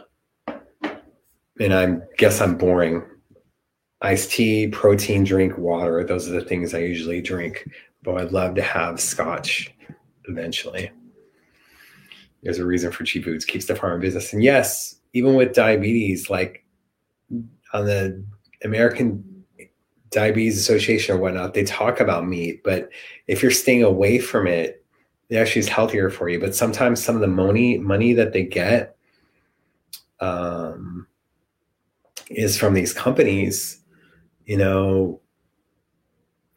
And I guess I'm boring. Iced tea, protein drink, water. Those are the things I usually drink. But I'd love to have scotch eventually. There's a reason for cheap foods, keeps the farm in business. And yes, even with diabetes, like on the American Diabetes Association or whatnot, they talk about meat, but if you're staying away from it, it actually is healthier for you. But sometimes some of the money money that they get um, is from these companies, you know,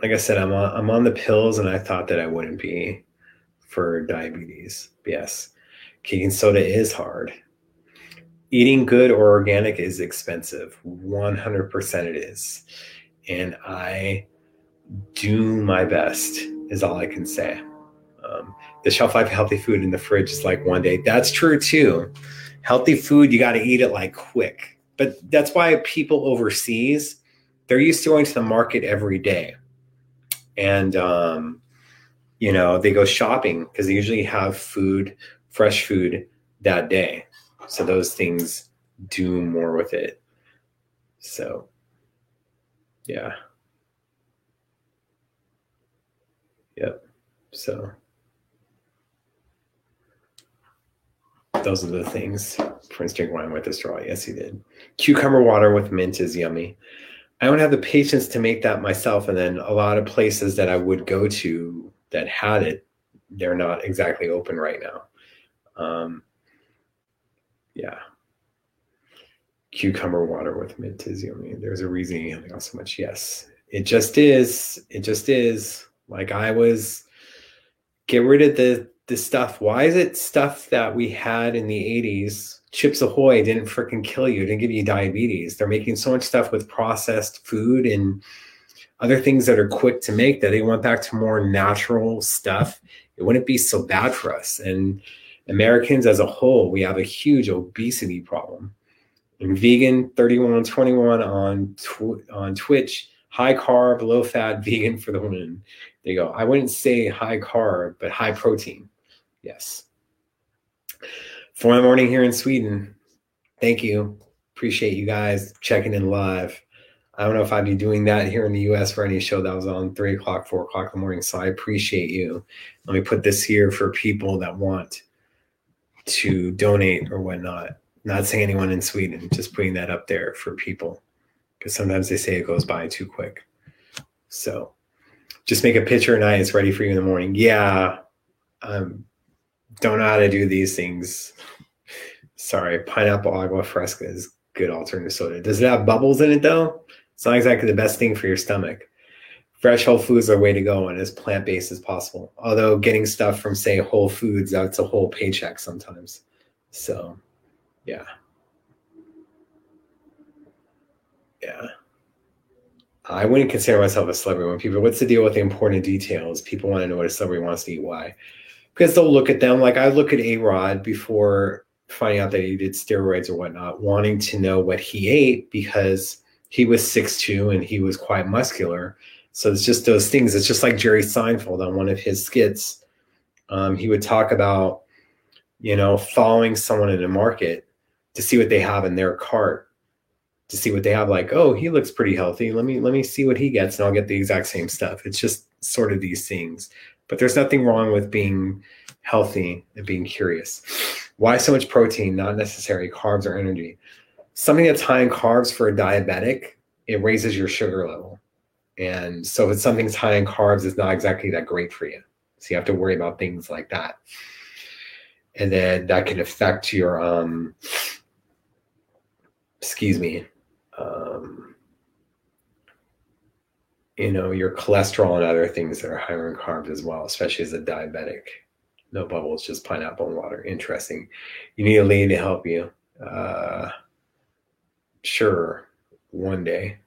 like I said, I'm on, I'm on the pills, and I thought that I wouldn't be for diabetes. Yes, Keegan soda is hard. Eating good or organic is expensive. 100% it is. And I do my best, is all I can say. Um, the shelf life of healthy food in the fridge is like one day. That's true too. Healthy food, you got to eat it like quick. But that's why people overseas, they're used to going to the market every day. And, um, you know, they go shopping because they usually have food, fresh food that day. So those things do more with it. So, yeah. Yep. So those are the things. Prince drink wine with a straw. Yes, he did. Cucumber water with mint is yummy. I don't have the patience to make that myself. And then a lot of places that I would go to that had it, they're not exactly open right now. Um, yeah. Cucumber water with mint is yummy. There's a reason you got so much. Yes, it just is. It just is. Like I was, get rid of the the stuff. Why is it stuff that we had in the 80s? Chips Ahoy didn't freaking kill you, didn't give you diabetes. They're making so much stuff with processed food and other things that are quick to make that they went back to more natural stuff. It wouldn't be so bad for us. And Americans as a whole, we have a huge obesity problem. And vegan 3121 on tw- on Twitch, high carb, low fat (laughs) vegan for the win. There you go. I wouldn't say high carb, but high protein. Yes. For the morning here in Sweden. Thank you. Appreciate you guys checking in live. I don't know if I'd be doing that here in the US for any show that was on three o'clock, four o'clock in the morning. So I appreciate you. Let me put this here for people that want to donate or whatnot. Not saying anyone in Sweden, just putting that up there for people because sometimes they say it goes by too quick. So just make a picture and I it's ready for you in the morning. Yeah. Um, don't know how to do these things. Sorry, pineapple agua fresca is good alternative soda. Does it have bubbles in it though? It's not exactly the best thing for your stomach. Fresh whole foods are the way to go and as plant based as possible. Although getting stuff from say Whole Foods, that's a whole paycheck sometimes. So, yeah. Yeah. I wouldn't consider myself a celebrity. When people, what's the deal with the important details? People want to know what a celebrity wants to eat. Why? because they'll look at them like I look at A Rod before finding out that he did steroids or whatnot, wanting to know what he ate because he was six two and he was quite muscular. So it's just those things. It's just like Jerry Seinfeld on one of his skits. Um, he would talk about, you know, following someone in a market to see what they have in their cart, to see what they have. Like, oh, he looks pretty healthy. Let me let me see what he gets, and I'll get the exact same stuff. It's just sort of these things. But there's nothing wrong with being healthy and being curious. Why so much protein? Not necessary carbs or energy. Something that's high in carbs for a diabetic, it raises your sugar level. And so if something's high in carbs, it's not exactly that great for you. So you have to worry about things like that. And then that can affect your um excuse me. Um you know, your cholesterol and other things that are higher in carbs as well, especially as a diabetic. No bubbles, just pineapple and water. Interesting. You need a lean to help you. Uh, sure, one day.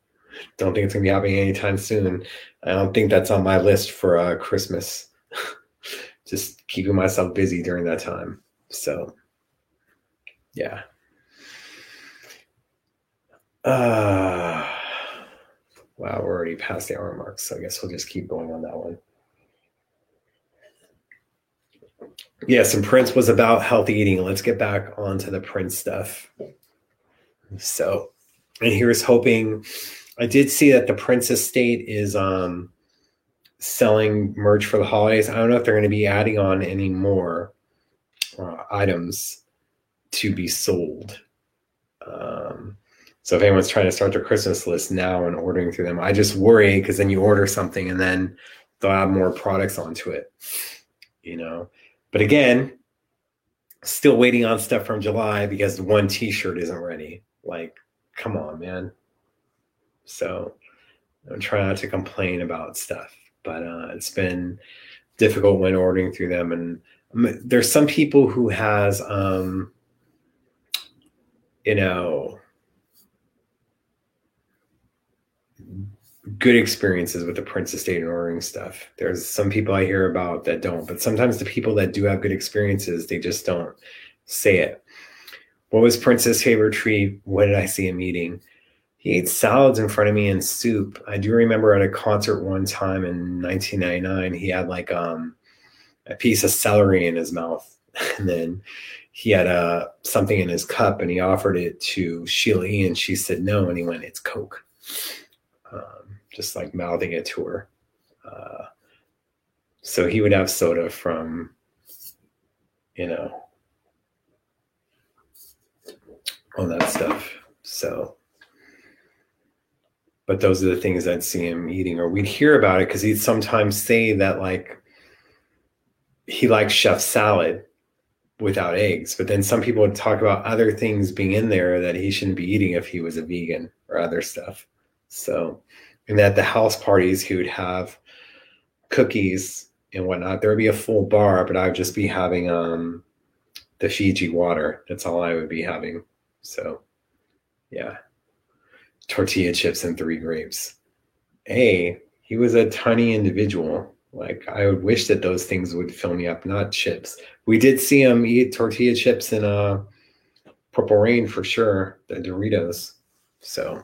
Don't think it's gonna be happening anytime soon. I don't think that's on my list for uh, Christmas. (laughs) just keeping myself busy during that time. So, yeah. Uh, (sighs) Wow, we're already past the hour mark, so I guess we'll just keep going on that one. Yes, and Prince was about healthy eating. Let's get back onto the Prince stuff. So, and here's hoping. I did see that the Prince Estate is um, selling merch for the holidays. I don't know if they're going to be adding on any more uh, items to be sold. Um, so if anyone's trying to start their Christmas list now and ordering through them, I just worry because then you order something and then they'll add more products onto it, you know. But again, still waiting on stuff from July because one T-shirt isn't ready. Like, come on, man. So I'm trying not to complain about stuff, but uh, it's been difficult when ordering through them. And um, there's some people who has, um, you know, good experiences with the Prince Estate and ordering stuff. There's some people I hear about that don't, but sometimes the people that do have good experiences, they just don't say it. What was Prince's favorite treat? What did I see him eating? He ate salads in front of me and soup. I do remember at a concert one time in 1999, he had like um, a piece of celery in his mouth, (laughs) and then he had uh, something in his cup, and he offered it to Sheila E, and she said no, and he went, "It's Coke." Um, just like mouthing it to her. Uh, so he would have soda from, you know, all that stuff. So, but those are the things I'd see him eating, or we'd hear about it because he'd sometimes say that like he likes chef salad without eggs. But then some people would talk about other things being in there that he shouldn't be eating if he was a vegan or other stuff. So, and at the house parties, he would have cookies and whatnot. There would be a full bar, but I would just be having um the Fiji water. That's all I would be having. So, yeah, tortilla chips and three grapes. A, he was a tiny individual. Like I would wish that those things would fill me up, not chips. We did see him eat tortilla chips in a uh, Purple Rain for sure, the Doritos. So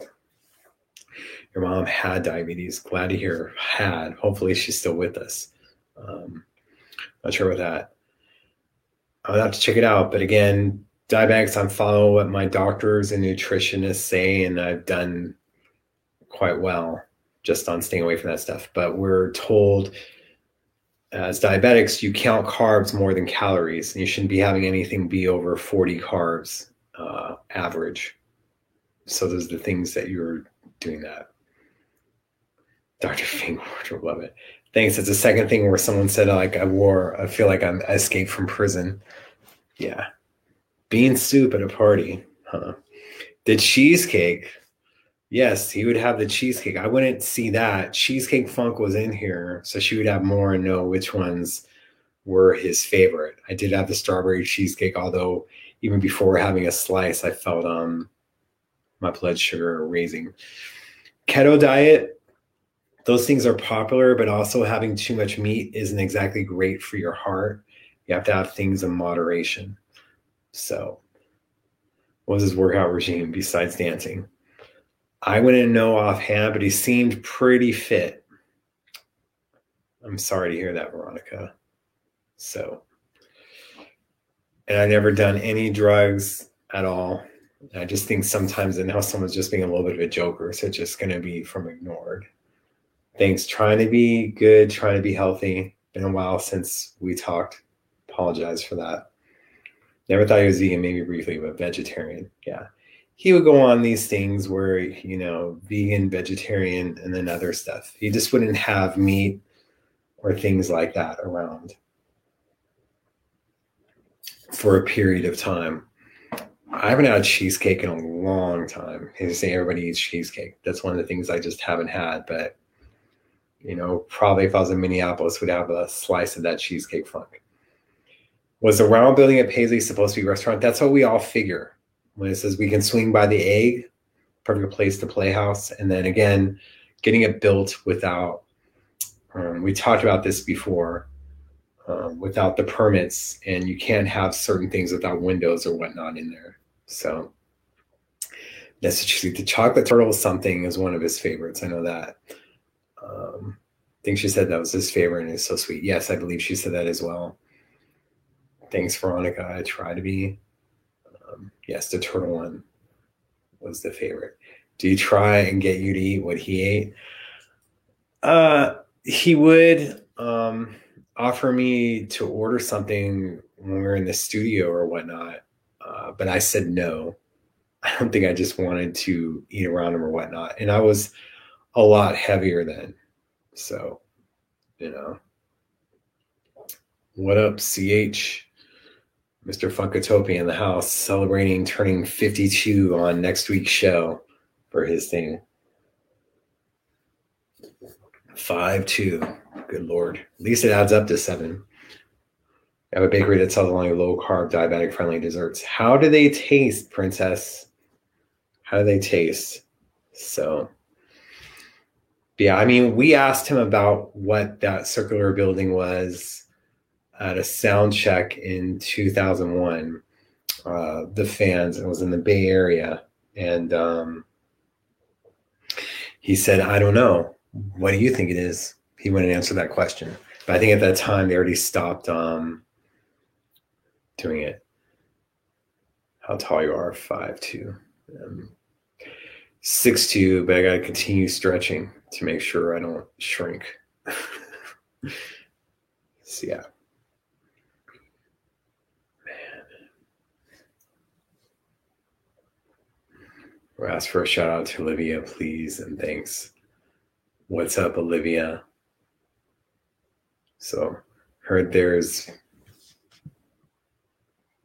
your mom had diabetes. Glad to hear had. Hopefully she's still with us. Um, not sure about that. I'll have to check it out. But again, diabetics, I'm following what my doctors and nutritionists say, and I've done quite well just on staying away from that stuff. But we're told as diabetics, you count carbs more than calories, and you shouldn't be having anything be over 40 carbs uh, average. So those are the things that you're doing that. Dr. (laughs) Fingward, love it. Thanks. It's the second thing where someone said like I wore, I feel like I'm escaped from prison. Yeah. Bean soup at a party. Huh. The cheesecake. Yes, he would have the cheesecake. I wouldn't see that. Cheesecake Funk was in here, so she would have more and know which ones were his favorite. I did have the strawberry cheesecake, although even before having a slice, I felt um my blood sugar raising. Keto diet, those things are popular, but also having too much meat isn't exactly great for your heart. You have to have things in moderation. So, what was his workout regime besides dancing? I wouldn't know offhand, but he seemed pretty fit. I'm sorry to hear that, Veronica. So, and I never done any drugs at all. I just think sometimes and now someone's just being a little bit of a joker, so it's just going to be from ignored thanks. Trying to be good, trying to be healthy. Been a while since we talked. Apologize for that. Never thought he was vegan, maybe briefly, but vegetarian. Yeah. He would go on these things where, you know, vegan, vegetarian, and then other stuff. He just wouldn't have meat or things like that around for a period of time. I haven't had cheesecake in a long time. They say everybody eats cheesecake. That's one of the things I just haven't had, but you know, probably if I was in Minneapolis, would have a slice of that cheesecake funk. Was the round building at Paisley supposed to be a restaurant? That's what we all figure when it says we can swing by the egg, perfect place to playhouse. And then again, getting it built without, um, we talked about this before, um, without the permits, and you can't have certain things without windows or whatnot in there. So that's necessarily the chocolate turtle something is one of his favorites. I know that. Um, I think she said that was his favorite and it's so sweet. Yes, I believe she said that as well. Thanks, Veronica. I try to be. Um, yes, the turtle one was the favorite. Do you try and get you to eat what he ate? Uh, he would um, offer me to order something when we were in the studio or whatnot, uh, but I said no. I don't think I just wanted to eat around him or whatnot. And I was a lot heavier then. So, you know. What up, CH? Mr. Funkatopia in the house celebrating turning 52 on next week's show for his thing. Five two. Good lord. At least it adds up to seven. I have a bakery that sells only low carb, diabetic friendly desserts. How do they taste, princess? How do they taste? So, yeah, I mean, we asked him about what that circular building was at a sound check in 2001. Uh, the fans, it was in the Bay Area. And um, he said, I don't know. What do you think it is? He wouldn't answer that question. But I think at that time they already stopped um, doing it. How tall you are, five two, um, six two. But I got to continue stretching to make sure I don't shrink. (laughs) so yeah. We'll ask for a shout out to Olivia, please, and thanks. What's up, Olivia? So, heard there's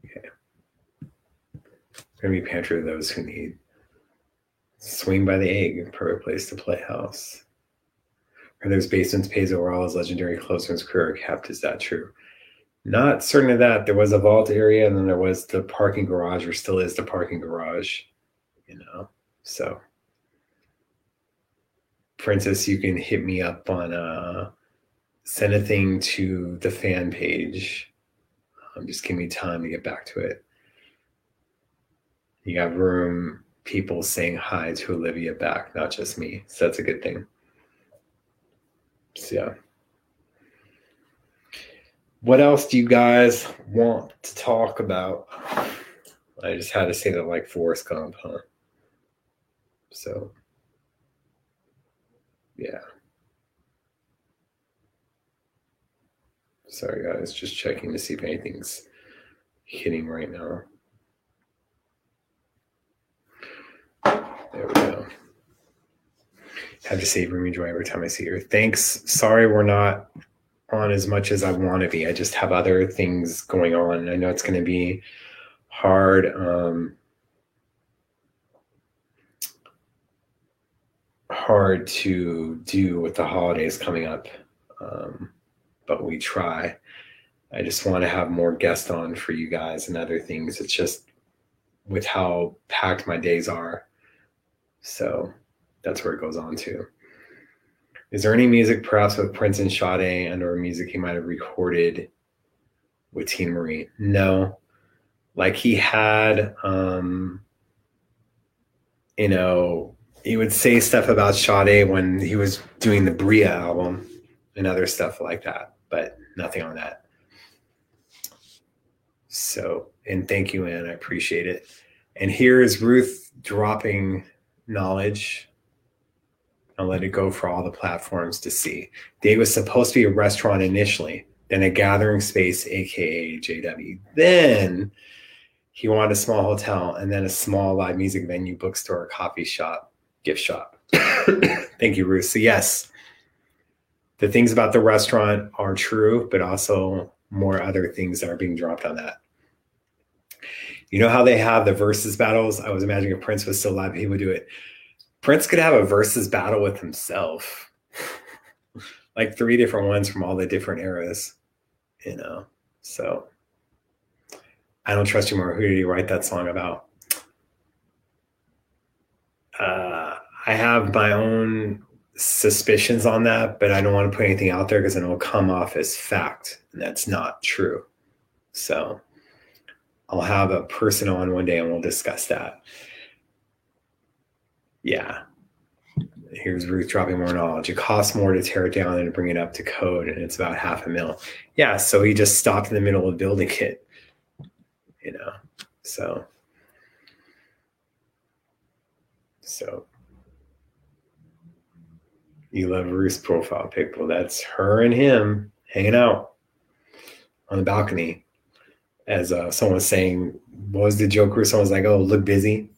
okay. Gonna be pantry for those who need. Swing by the egg, perfect place to play house. Or there's basements, pays overall as legendary close his career kept. Is that true? Not certain of that. There was a vault area, and then there was the parking garage, or still is the parking garage. You know, so Princess, you can hit me up on uh send a thing to the fan page. Um, just give me time to get back to it. You got room, people saying hi to Olivia back, not just me. So that's a good thing. So yeah. What else do you guys want to talk about? I just had to say that like Forrest Gump, huh? So yeah. Sorry, guys, just checking to see if anything's hitting right now. There we go. Have to save room Joy every time I see her. Thanks. Sorry, we're not on as much as I want to be. I just have other things going on. I know it's going to be hard. Um, hard to do with the holidays coming up, um, but we try. I just want to have more guests on for you guys and other things. It's just with how packed my days are. So that's where it goes on to. Is there any music perhaps with Prince and Sade and or music he might have recorded with Teena Marie? No. Like he had um you know he would say stuff about Sade when he was doing the Bria album and other stuff like that, but nothing on that. So, and thank you, Ann. I appreciate it. And here is Ruth dropping knowledge. I'll let it go for all the platforms to see. Day was supposed to be a restaurant initially, then a gathering space, aka JW. Then he wanted a small hotel and then a small live music venue, bookstore, coffee shop gift shop. Thank you, Ruth. So, yes, the things about the restaurant are true, but also more other things that are being dropped on that. You know how they have the versus battles? I was imagining if Prince was still alive, he would do it. Prince could have a versus battle with himself, (laughs) like three different ones from all the different eras, you know. So I don't trust you more. Who did he write that song about? uh, I have my own suspicions on that, but I don't want to put anything out there because then it'll come off as fact, and that's not true. So I'll have a person on one day and we'll discuss that. Yeah. Here's Ruth dropping more knowledge. It costs more to tear it down than to bring it up to code, and it's about half a mil. Yeah, so he just stopped in the middle of building it. You know, so So you love Ruth's profile pic. Well, that's her and him hanging out on the balcony. As uh, someone was saying, what was the joke? Where someone was like, "Oh, look busy,"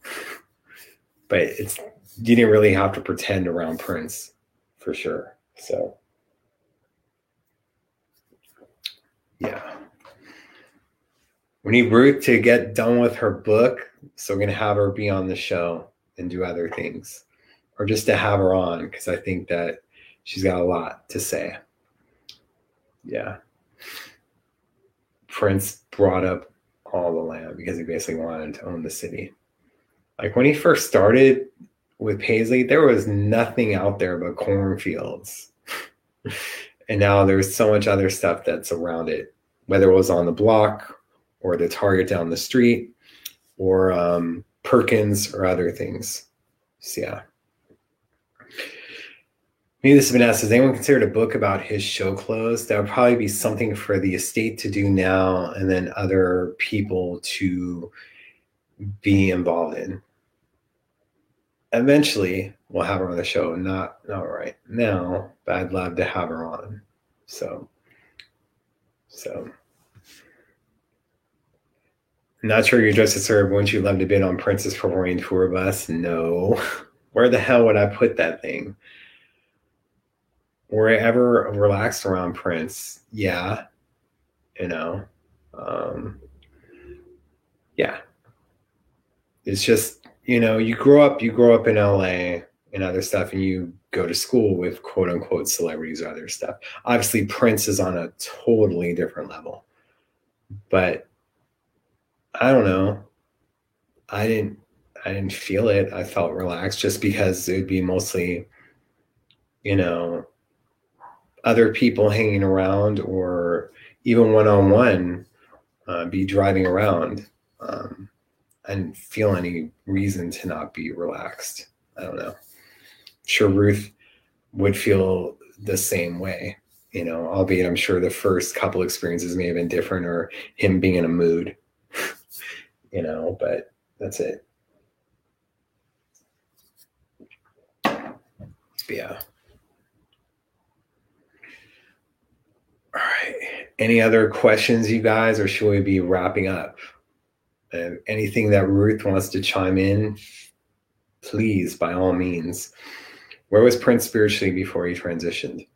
(laughs) but it's you didn't really have to pretend around Prince, for sure. So, yeah, we need Ruth to get done with her book, so we're gonna have her be on the show and do other things or just to have her on because I think that she's got a lot to say. Yeah. Prince brought up all the land because he basically wanted to own the city. Like when he first started with Paisley, there was nothing out there but cornfields. (laughs) and now there's so much other stuff that's around it, whether it was on the block or the Target down the street or um, Perkins or other things. So, yeah. Maybe this has been asked. Has anyone considered a book about his show clothes? That would probably be something for the estate to do now, and then other people to be involved in. Eventually, we'll have her on the show. Not not right now, but I'd love to have her on. So, so not sure you're just as served. Wouldn't you love to bid on Princess performing tour bus? No. (laughs) Where the hell would I put that thing? Wherever relaxed around Prince, yeah. You know. Um yeah. It's just, you know, you grow up, you grow up in LA and other stuff, and you go to school with quote unquote celebrities or other stuff. Obviously, Prince is on a totally different level. But I don't know. I didn't I didn't feel it. I felt relaxed just because it would be mostly, you know, other people hanging around or even one on one be driving around. Um, didn't feel any reason to not be relaxed. I don't know. I'm sure Ruth would feel the same way, you know, albeit I'm sure the first couple experiences may have been different or him being in a mood (laughs) you know, but that's it. Yeah. All right. Any other questions, you guys, or should we be wrapping up? Uh, anything that Ruth wants to chime in, please, by all means. Where was Prince spiritually before he transitioned?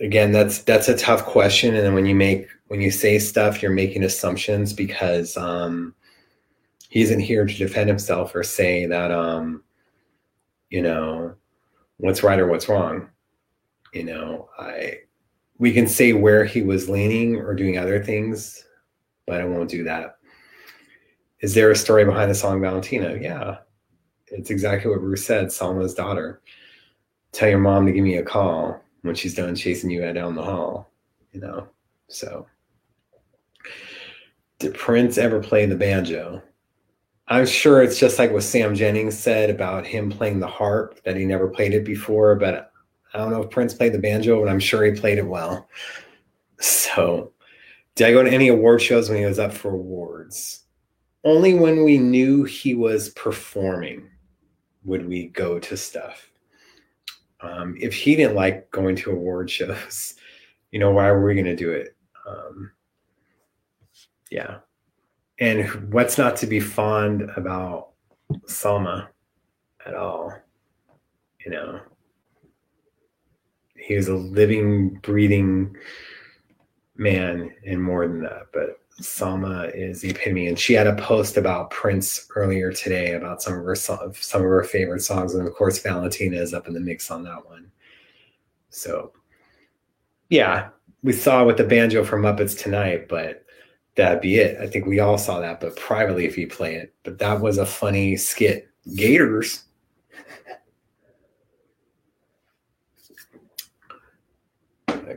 Again, that's that's a tough question, and then when you make when you say stuff, you're making assumptions because um, he isn't here to defend himself or say that, um, you know, what's right or what's wrong. You know, I we can say where he was leaning or doing other things, but I won't do that. Is there a story behind the song Valentina? Yeah, it's exactly what Ruth said. Salma's daughter. Tell your mom to give me a call when she's done chasing you down the hall. You know, so did Prince ever play the banjo? I'm sure it's just like what Sam Jennings said about him playing the harp, that he never played it before, but I don't know if Prince played the banjo, but I'm sure he played it well. So, did I go to any award shows when he was up for awards? Only when we knew he was performing would we go to stuff. Um, if he didn't like going to award (laughs) shows, you know, why were we going to do it? Um, yeah. And what's not to be fond about Salma at all? You know, he was a living, breathing man and more than that. But Salma is the epitome. And she had a post about Prince earlier today about some of her some of her favorite songs, and of course Valentina is up in the mix on that one. So, yeah, we saw with the banjo from Muppets tonight, but that'd be it. I think we all saw that, but privately if you play it. But that was a funny skit. Gators.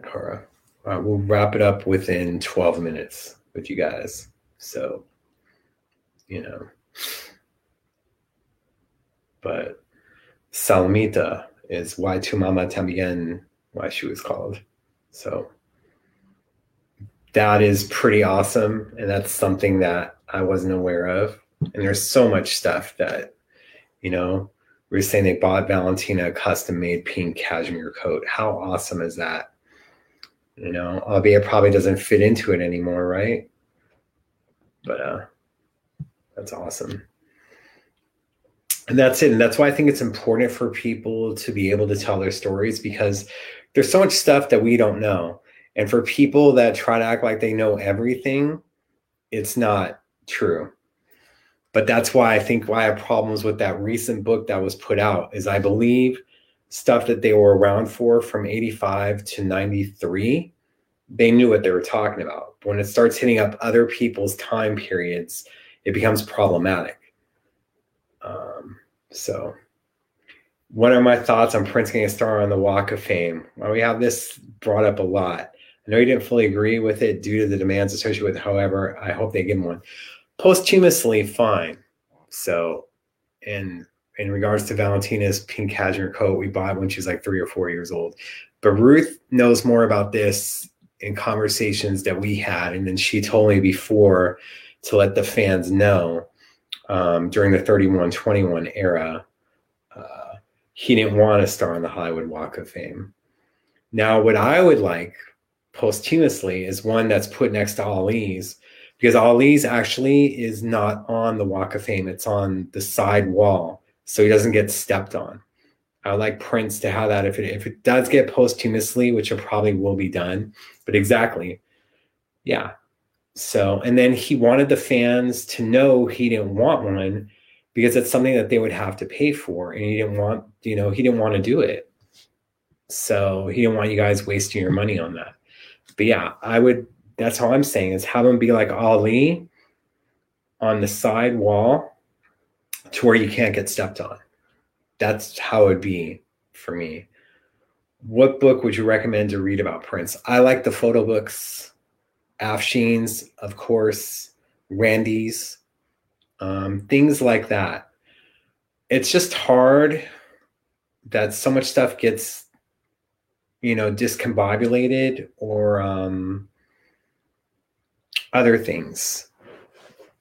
Kara. All uh, right, we'll wrap it up within 12 minutes with you guys. So, you know. But Salmita is why tu mama tambien, why she was called. So that is pretty awesome. And that's something that I wasn't aware of. And there's so much stuff that, you know, we are saying they bought Valentina a custom made pink cashmere coat. How awesome is that? You know, albeit probably doesn't fit into it anymore, right? But uh that's awesome. And that's it. And that's why I think it's important for people to be able to tell their stories because there's so much stuff that we don't know and for people that try to act like they know everything, it's not true. But that's why I think why I have problems with that recent book that was put out is I believe stuff that they were around for from 85 to 93, they knew what they were talking about. When it starts hitting up other people's time periods, it becomes problematic. Um, so, what are my thoughts on Prince getting a star on the Walk of Fame? Well, we have this brought up a lot. I know you didn't fully agree with it due to the demands associated with it. However, I hope they give him one. Posthumously, fine. So, in in regards to Valentina's pink cashmere coat, we bought when she was like three or four years old. But Ruth knows more about this in conversations that we had, and then she told me before to let the fans know um, during the 3121 era, uh, he didn't want to star on the Hollywood Walk of Fame. Now, what I would like posthumously is one that's put next to Ali's because Ali's actually is not on the Walk of Fame, it's on the side wall so he doesn't get stepped on. I would like Prince to have that if it if it does get posthumously, which it probably will be done. But exactly, yeah. So and then he wanted the fans to know he didn't want one because it's something that they would have to pay for, and he didn't want you know he didn't want to do it. So he didn't want you guys wasting your money on that. But yeah, I would. That's all I'm saying is have him be like Ali on the side wall to where you can't get stepped on. That's how it would be for me. What book would you recommend to read about Prince? I like the photo books, Afshin's, of course, Randy's, um, things like that. It's just hard that so much stuff gets, you know, discombobulated or um, other things,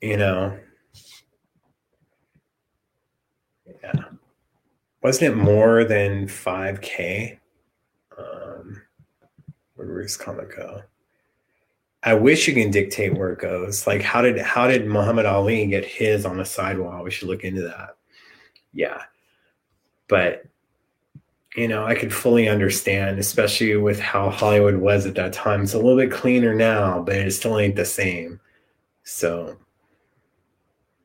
you know. Wasn't it more than 5K? Um, where did comment go? I wish you can dictate where it goes. Like, how did how did Muhammad Ali get his on the sidewall? We should look into that. Yeah, but you know, I could fully understand, especially with how Hollywood was at that time. It's a little bit cleaner now, but it still ain't the same. So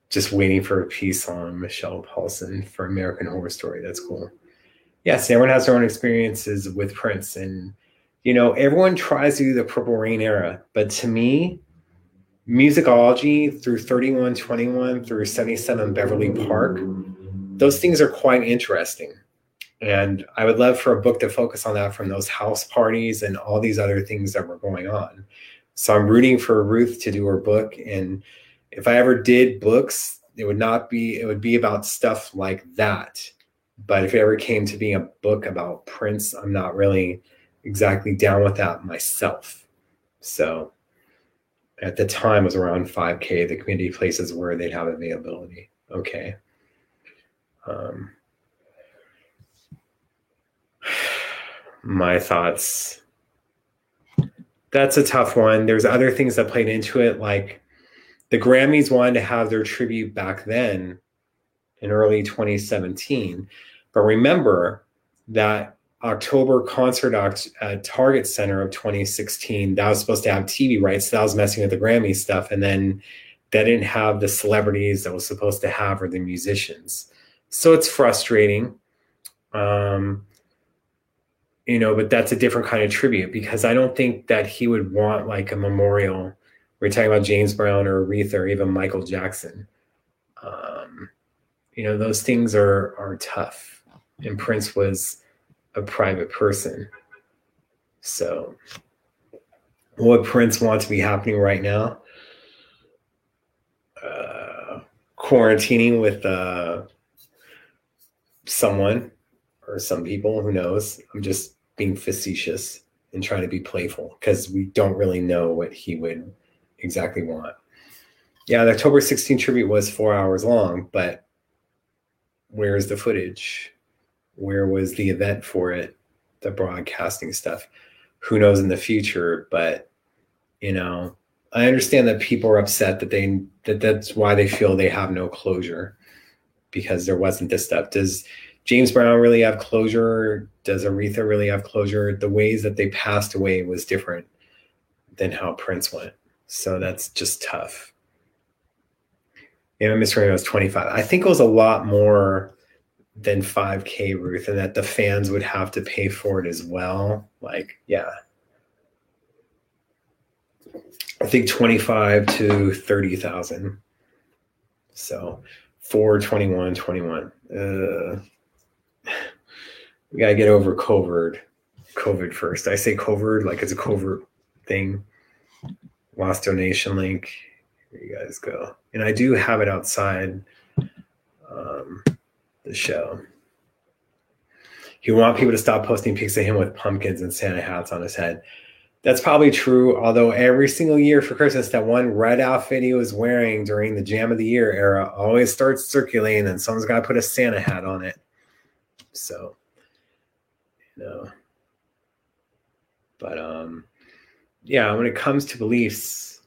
just waiting for a piece on Michelle Paulson for American Horror Story. That's cool. Yes, everyone has their own experiences with Prince, and you know, everyone tries to do the Purple Rain era, but to me, musicology through 3121 through 77 Beverly Park, those things are quite interesting. And I would love for a book to focus on that from those house parties and all these other things that were going on. So I'm rooting for Ruth to do her book and if I ever did books, it would not be, it would be about stuff like that. But if it ever came to being a book about Prince, I'm not really exactly down with that myself. So at the time was around 5K, the community places where they'd have availability. Okay. Um, my thoughts. That's a tough one. There's other things that played into it, like the Grammys wanted to have their tribute back then in early 2017. But remember that October concert at Target Center of 2016, that was supposed to have TV rights. So that was messing with the Grammy stuff. And then that didn't have the celebrities that was supposed to have or the musicians. So it's frustrating. Um, you know, but that's a different kind of tribute because I don't think that he would want like a memorial we're talking about James Brown or Aretha or even Michael Jackson. Um, you know, those things are are tough. And Prince was a private person. So what Prince wants to be happening right now? Uh, quarantining with uh, someone or some people, who knows? I'm just being facetious and trying to be playful because we don't really know what he would exactly want. Yeah, the October 16 tribute was four hours long, but where's the footage? Where was the event for it? The broadcasting stuff. Who knows in the future? But you know, I understand that people are upset that they that that's why they feel they have no closure because there wasn't this stuff. Does James Brown really have closure? Does Aretha really have closure? The ways that they passed away was different than how Prince went. So that's just tough. Yeah, Miss Rainbow was 25. I think it was a lot more than 5K, Ruth, and that the fans would have to pay for it as well. Like, yeah. I think 25 to 30,000. So 4, 21, 21. Uh, we got to get over COVID. COVID first. I say COVID like it's a covert thing. Lost donation link. Here you guys go. And I do have it outside um, the show. He want people to stop posting pics of him with pumpkins and Santa hats on his head. That's probably true. Although every single year for Christmas, that one red outfit he was wearing during the Jam of the Year era always starts circulating, and someone's got to put a Santa hat on it. So, you know, but um, yeah, when it comes to beliefs,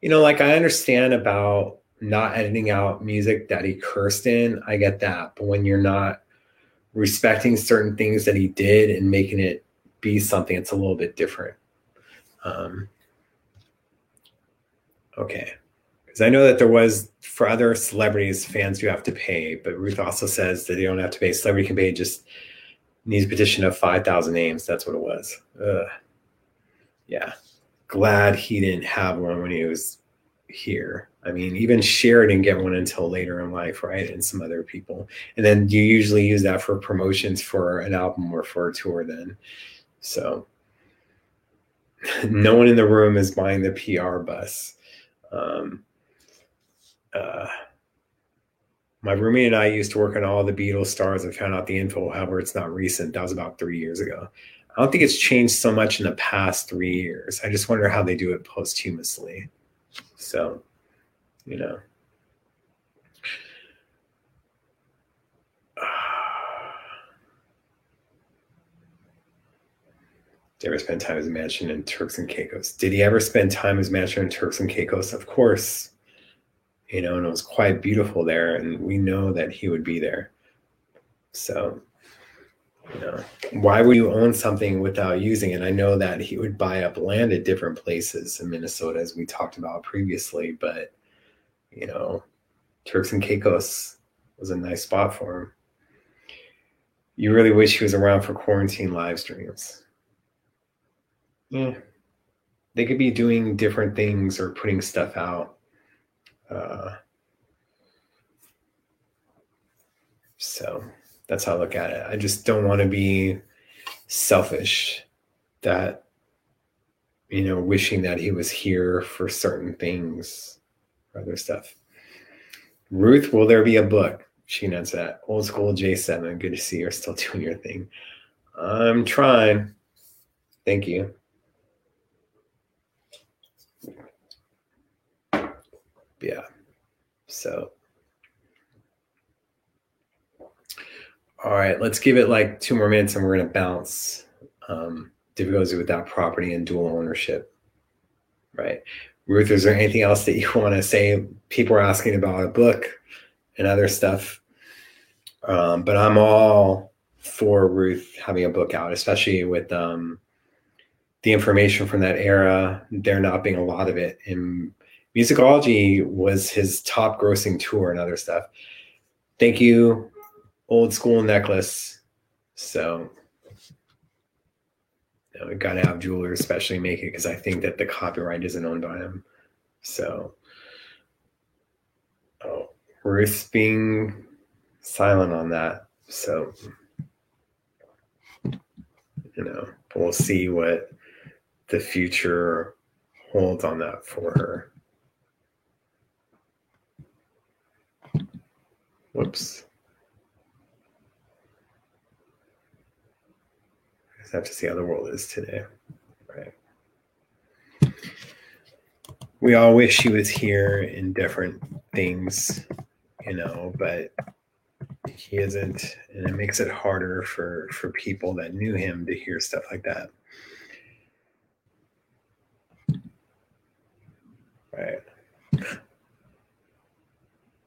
you know, like I understand about not editing out music that he cursed in. I get that, but when you're not respecting certain things that he did and making it be something, it's a little bit different. Um, okay. Because I know that there was for other celebrities, fans do have to pay, but Ruth also says that they don't have to pay. Celebrity can pay just needs petition of 5,000 names. That's what it was. Ugh. Yeah. Glad he didn't have one when he was here. I mean, even Cher didn't get one until later in life, right? And some other people. And then you usually use that for promotions for an album or for a tour then. So (laughs) no one in the room is buying the PR bus. Um, uh, my roommate and I used to work on all the Beatles stars and found out the info. However, it's not recent. That was about three years ago. I don't think it's changed so much in the past three years. I just wonder how they do it posthumously. So, you know. (sighs) Did he ever spend time as a mansion in Turks and Caicos? Did he ever spend time as a mansion in Turks and Caicos? Of course. You know, and it was quite beautiful there, and we know that he would be there. So, you know, why would you own something without using it? I know that he would buy up land at different places in Minnesota, as we talked about previously, but you know, Turks and Caicos was a nice spot for him. You really wish he was around for quarantine live streams yeah, they could be doing different things or putting stuff out. Uh, so that's how I look at it. I just don't want to be selfish that, you know, wishing that he was here for certain things or other stuff. Ruth, will there be a book? She notes that. Old school J7. Good to see you're still (laughs) doing your thing. I'm trying. Thank you. yeah. So, all right, let's give it like two more minutes and we're going to bounce. Um, difficulties with that property and dual ownership, right? Ruth, is there anything else that you want to say? People are asking about a book and other stuff. Um, but I'm all for Ruth having a book out, especially with um, the information from that era, there not being a lot of it in Musicology was his top grossing tour and other stuff. Thank you, old school necklace. So you know, gotta have jewelers especially make it because I think that the copyright isn't owned by him. So oh Ruth being silent on that. So you know, we'll see what the future holds on that for her. Whoops. Just have to see how the world is today. Right. We all wish he was here in different things, you know, but he isn't, and it makes it harder for for people that knew him to hear stuff like that. Right.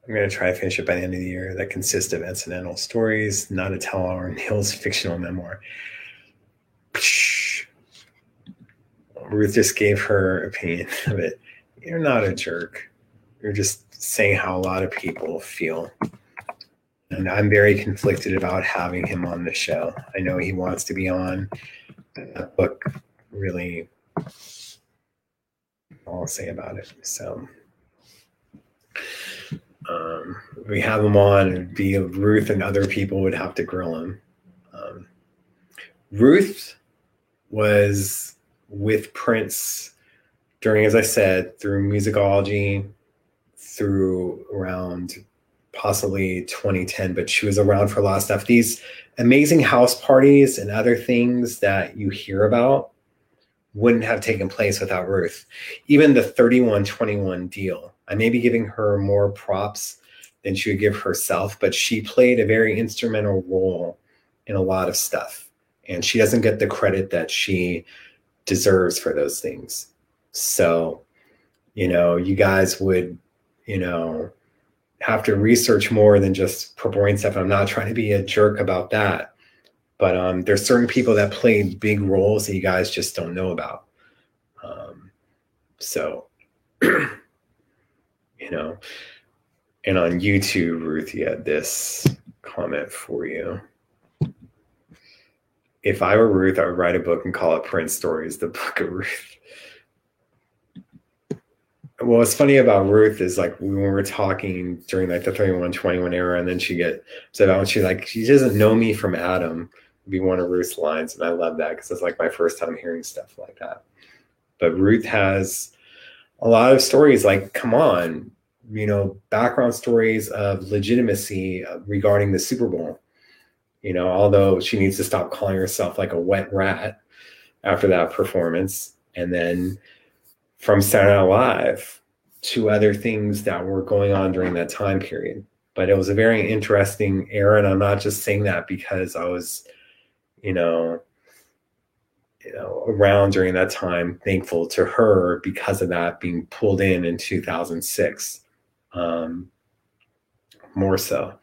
I'm going to try to finish it by the end of the year that consists of incidental stories, not a tell all or (laughs) Neal's fictional memoir. Ruth just gave her opinion (laughs) of it. You're not a jerk. You're just saying how a lot of people feel. and I'm very conflicted about having him on the show. I know he wants to be on. That book really, all I'll say about it. So um, we have him on, be Ruth and other people would have to grill him. Um, Ruth was with Prince during, as I said, through musicology, through around possibly 2010, but she was around for a lot of stuff. These amazing house parties and other things that you hear about wouldn't have taken place without Ruth. Even the 3121 deal, I may be giving her more props than she would give herself, but she played a very instrumental role in a lot of stuff. And she doesn't get the credit that she deserves for those things. So, you know, you guys would, you know, have to research more than just purporting stuff. I'm not trying to be a jerk about that, but um, there's certain people that play big roles that you guys just don't know about. Um, so, (clears throat) you know, and on YouTube, Ruth, you had this comment for you. If I were Ruth, I would write a book and call it Prince Stories, the Book of Ruth well, what's funny about Ruth is like when we were talking during like the 3121 era, and then she get said out, she's like, she doesn't know me from Adam, be one of Ruth's lines. And I love that because it's like my first time hearing stuff like that. But Ruth has a lot of stories like, come on, you know, background stories of legitimacy uh, regarding the Super Bowl. You know, although she needs to stop calling herself like a wet rat after that performance. And then from Saturday Night Live to other things that were going on during that time period. But it was a very interesting era, and I'm not just saying that because I was, you know, you know, around during that time. Thankful to her because of that being pulled in in 2006, um, more so.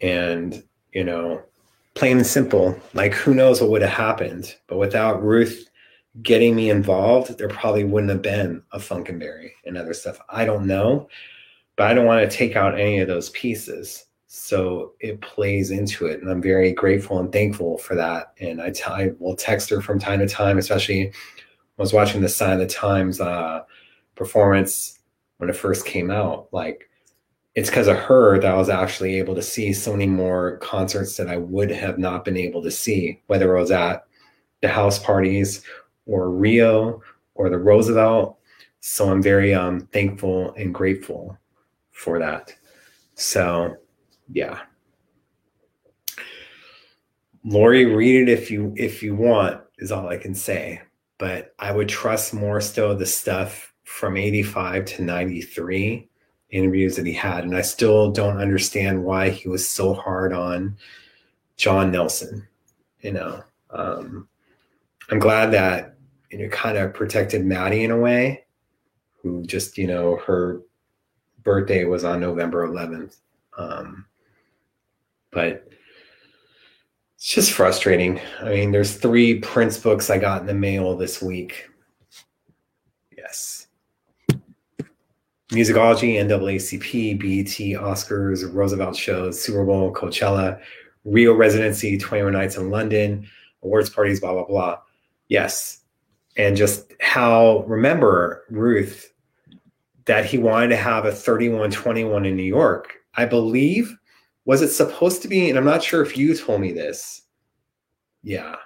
And you know, plain and simple, like who knows what would have happened, but without Ruth getting me involved, there probably wouldn't have been a Funkenberry and other stuff. I don't know, but I don't want to take out any of those pieces. So it plays into it. And I'm very grateful and thankful for that. And I, t- I will text her from time to time, especially when I was watching the Sign of the Times uh, performance when it first came out. Like, it's because of her that I was actually able to see so many more concerts that I would have not been able to see, whether it was at the house parties or Rio or the Roosevelt. So I'm very um, thankful and grateful for that. So, yeah. Lori, read it if you if you want is all I can say. But I would trust more still the stuff from 85 to 93 interviews that he had. And I still don't understand why he was so hard on John Nelson. You know, um, I'm glad that you know kind of protected Maddie in a way, who just you know her birthday was on November 11th. Um, but it's just frustrating. I mean, there's three Prince books I got in the mail this week. Yes. Musicology, NAACP, BET, Oscars, Roosevelt shows, Super Bowl, Coachella, Rio residency, 21 nights in London, awards parties, blah, blah, blah. Yes. And just how, remember, Ruth, that he wanted to have a 3121 in New York. I believe, was it supposed to be? And I'm not sure if you told me this. Yeah.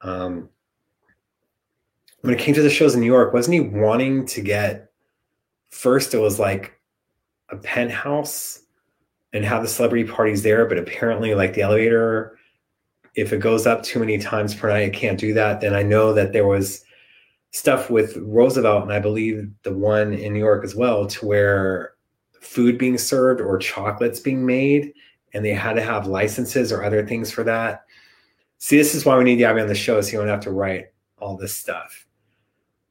Um, when it came to the shows in New York, wasn't he wanting to get first? It was like a penthouse and have the celebrity parties there, but apparently, like the elevator if it goes up too many times per night, it can't do that. Then I know that there was stuff with Roosevelt, and I believe the one in New York as well, to where food being served or chocolates being made, and they had to have licenses or other things for that. See, this is why we need Yabby on the show, so you don't have to write all this stuff.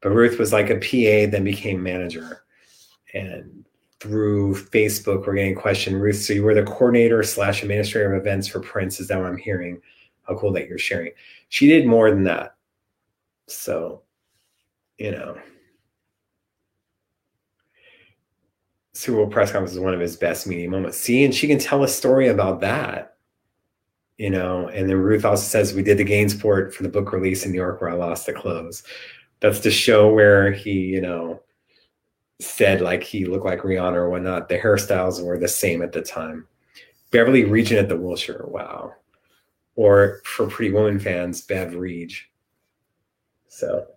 But Ruth was like a PA, then became manager. And through Facebook, we're getting a question, Ruth, so you were the coordinator slash administrator of events for Prince. Is that what I'm hearing? how cool that you're sharing. She did more than that. So, you know. Super Bowl press conference is one of his best media moments. See, and she can tell a story about that, you know. And then Ruth also says we did the Gainsport for the book release in New York where I lost the clothes. That's the show where he, you know, said like he looked like Rihanna or whatnot. The hairstyles were the same at the time. Beverly Regent at the Wilshire, wow. Or for Pretty Woman fans, Bev Reg. So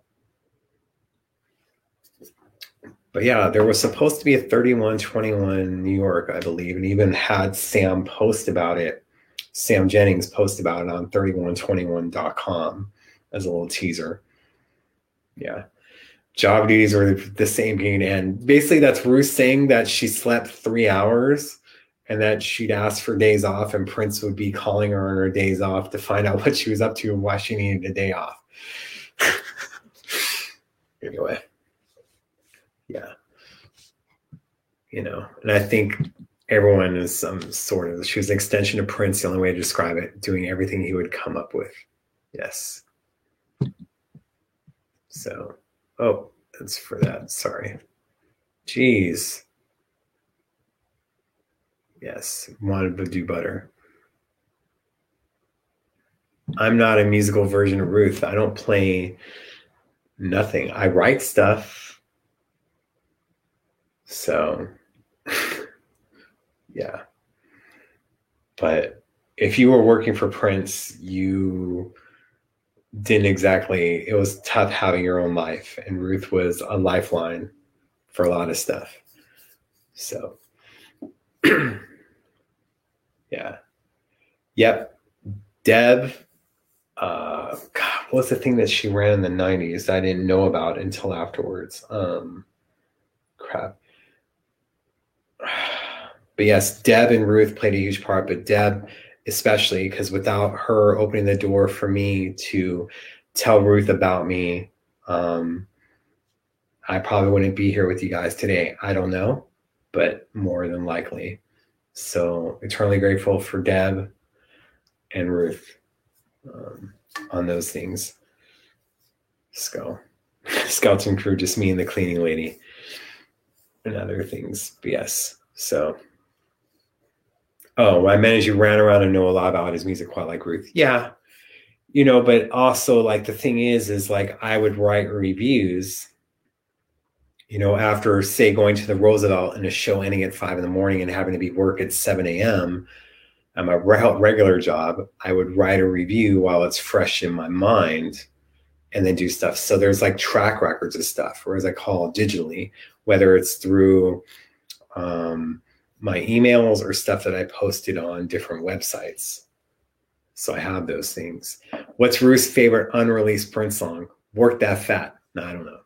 but yeah, there was supposed to be a 3121 New York, I believe, and even had Sam post about it. Sam Jennings post about it on 3121.com as a little teaser. Yeah. Job duties are the same game. And basically, that's Ruth saying that she slept three hours and that she'd ask for days off, and Prince would be calling her on her days off to find out (laughs) what she was up to and why she needed a day off. (laughs) anyway. Yeah. You know and i think everyone is some sort of she was an extension of prince the only way to describe it doing everything he would come up with. Yes. So oh that's for that. Sorry. Jeez. Yes wanted to do butter i'm not a musical version of ruth. I don't play nothing. I write stuff. So, (laughs) yeah. But if you were working for Prince, you didn't exactly, it was tough having your own life. And Ruth was a lifeline for a lot of stuff. So, (clears throat) yeah. Yep. Deb, uh, God, what's the thing that she ran in the 90s I didn't know about until afterwards? Um, crap (sighs) but yes, Deb and Ruth played a huge part, but Deb especially because without her opening the door for me to tell Ruth about me, um, I probably wouldn't be here with you guys today. I don't know, but more than likely. So eternally grateful for Deb and Ruth um, on those things. So, (laughs) skeleton crew, just me and the cleaning lady and other things. Yes. So Oh, managed you ran around and know a lot about his music, quite like Ruth. Yeah, you know, but also like the thing is, is like I would write reviews. You know, after say going to the Roosevelt and a show ending at five in the morning and having to be work at seven a.m. at my regular job, I would write a review while it's fresh in my mind, and then do stuff. So there's like track records of stuff, or as I call it, digitally, whether it's through um, my emails or stuff that I posted on different websites. So I have those things. What's Ruth's favorite unreleased Prince song? Work That Fat. No, I don't know.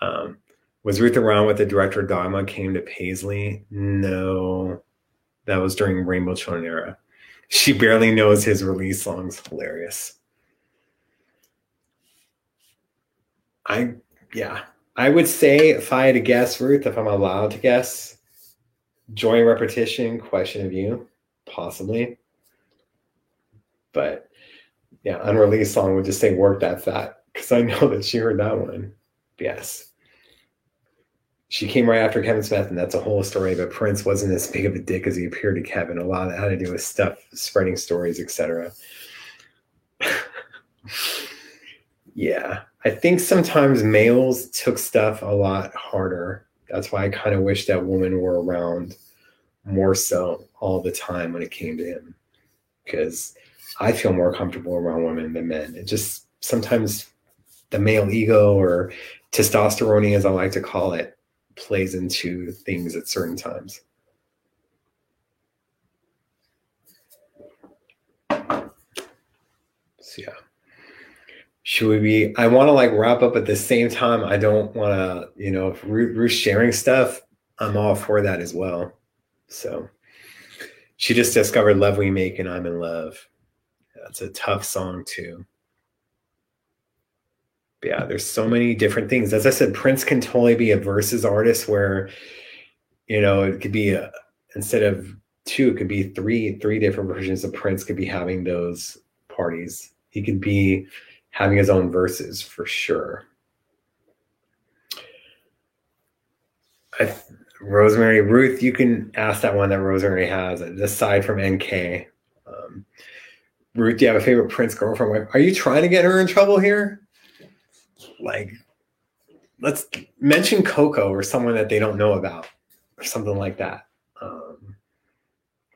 Um, was Ruth around with the director Dogma came to Paisley? No, that was during Rainbow Children era. She barely knows his release songs. Hilarious. I yeah, I would say if I had to guess, Ruth, if I'm allowed to guess, joy repetition, question of you, possibly. But yeah, unreleased song would just say work that fat because I know (laughs) that she heard that one. Yes. She came right after Kevin Smith, and that's a whole story. But Prince wasn't as big of a dick as he appeared to Kevin. A lot of that had to do with stuff, spreading stories, etc. (laughs) yeah, I think sometimes males took stuff a lot harder that's why I kind of wish that women were around more so all the time when it came to him. Because I feel more comfortable around women than men. It just sometimes the male ego or testosterone, as I like to call it, plays into things at certain times. So yeah should we be i want to like wrap up at the same time. I don't want to you know if ruth's sharing stuff i'm all for that as well. So she just discovered love we make and i'm in love. That's a tough song too. But yeah there's so many different things. As i said prince can totally be a Verzuz artist where you know it could be a, instead of two it could be three three different versions of prince could be having those parties. He could be having his own Verzuz for sure. I, Rosemary, Ruth, you can ask that one that Rosemary has, aside from NK. Um, Ruth, do you have a favorite Prince girlfriend? Are you trying to get her in trouble here? Like, let's mention Coco or someone that they don't know about, or something like that. Um,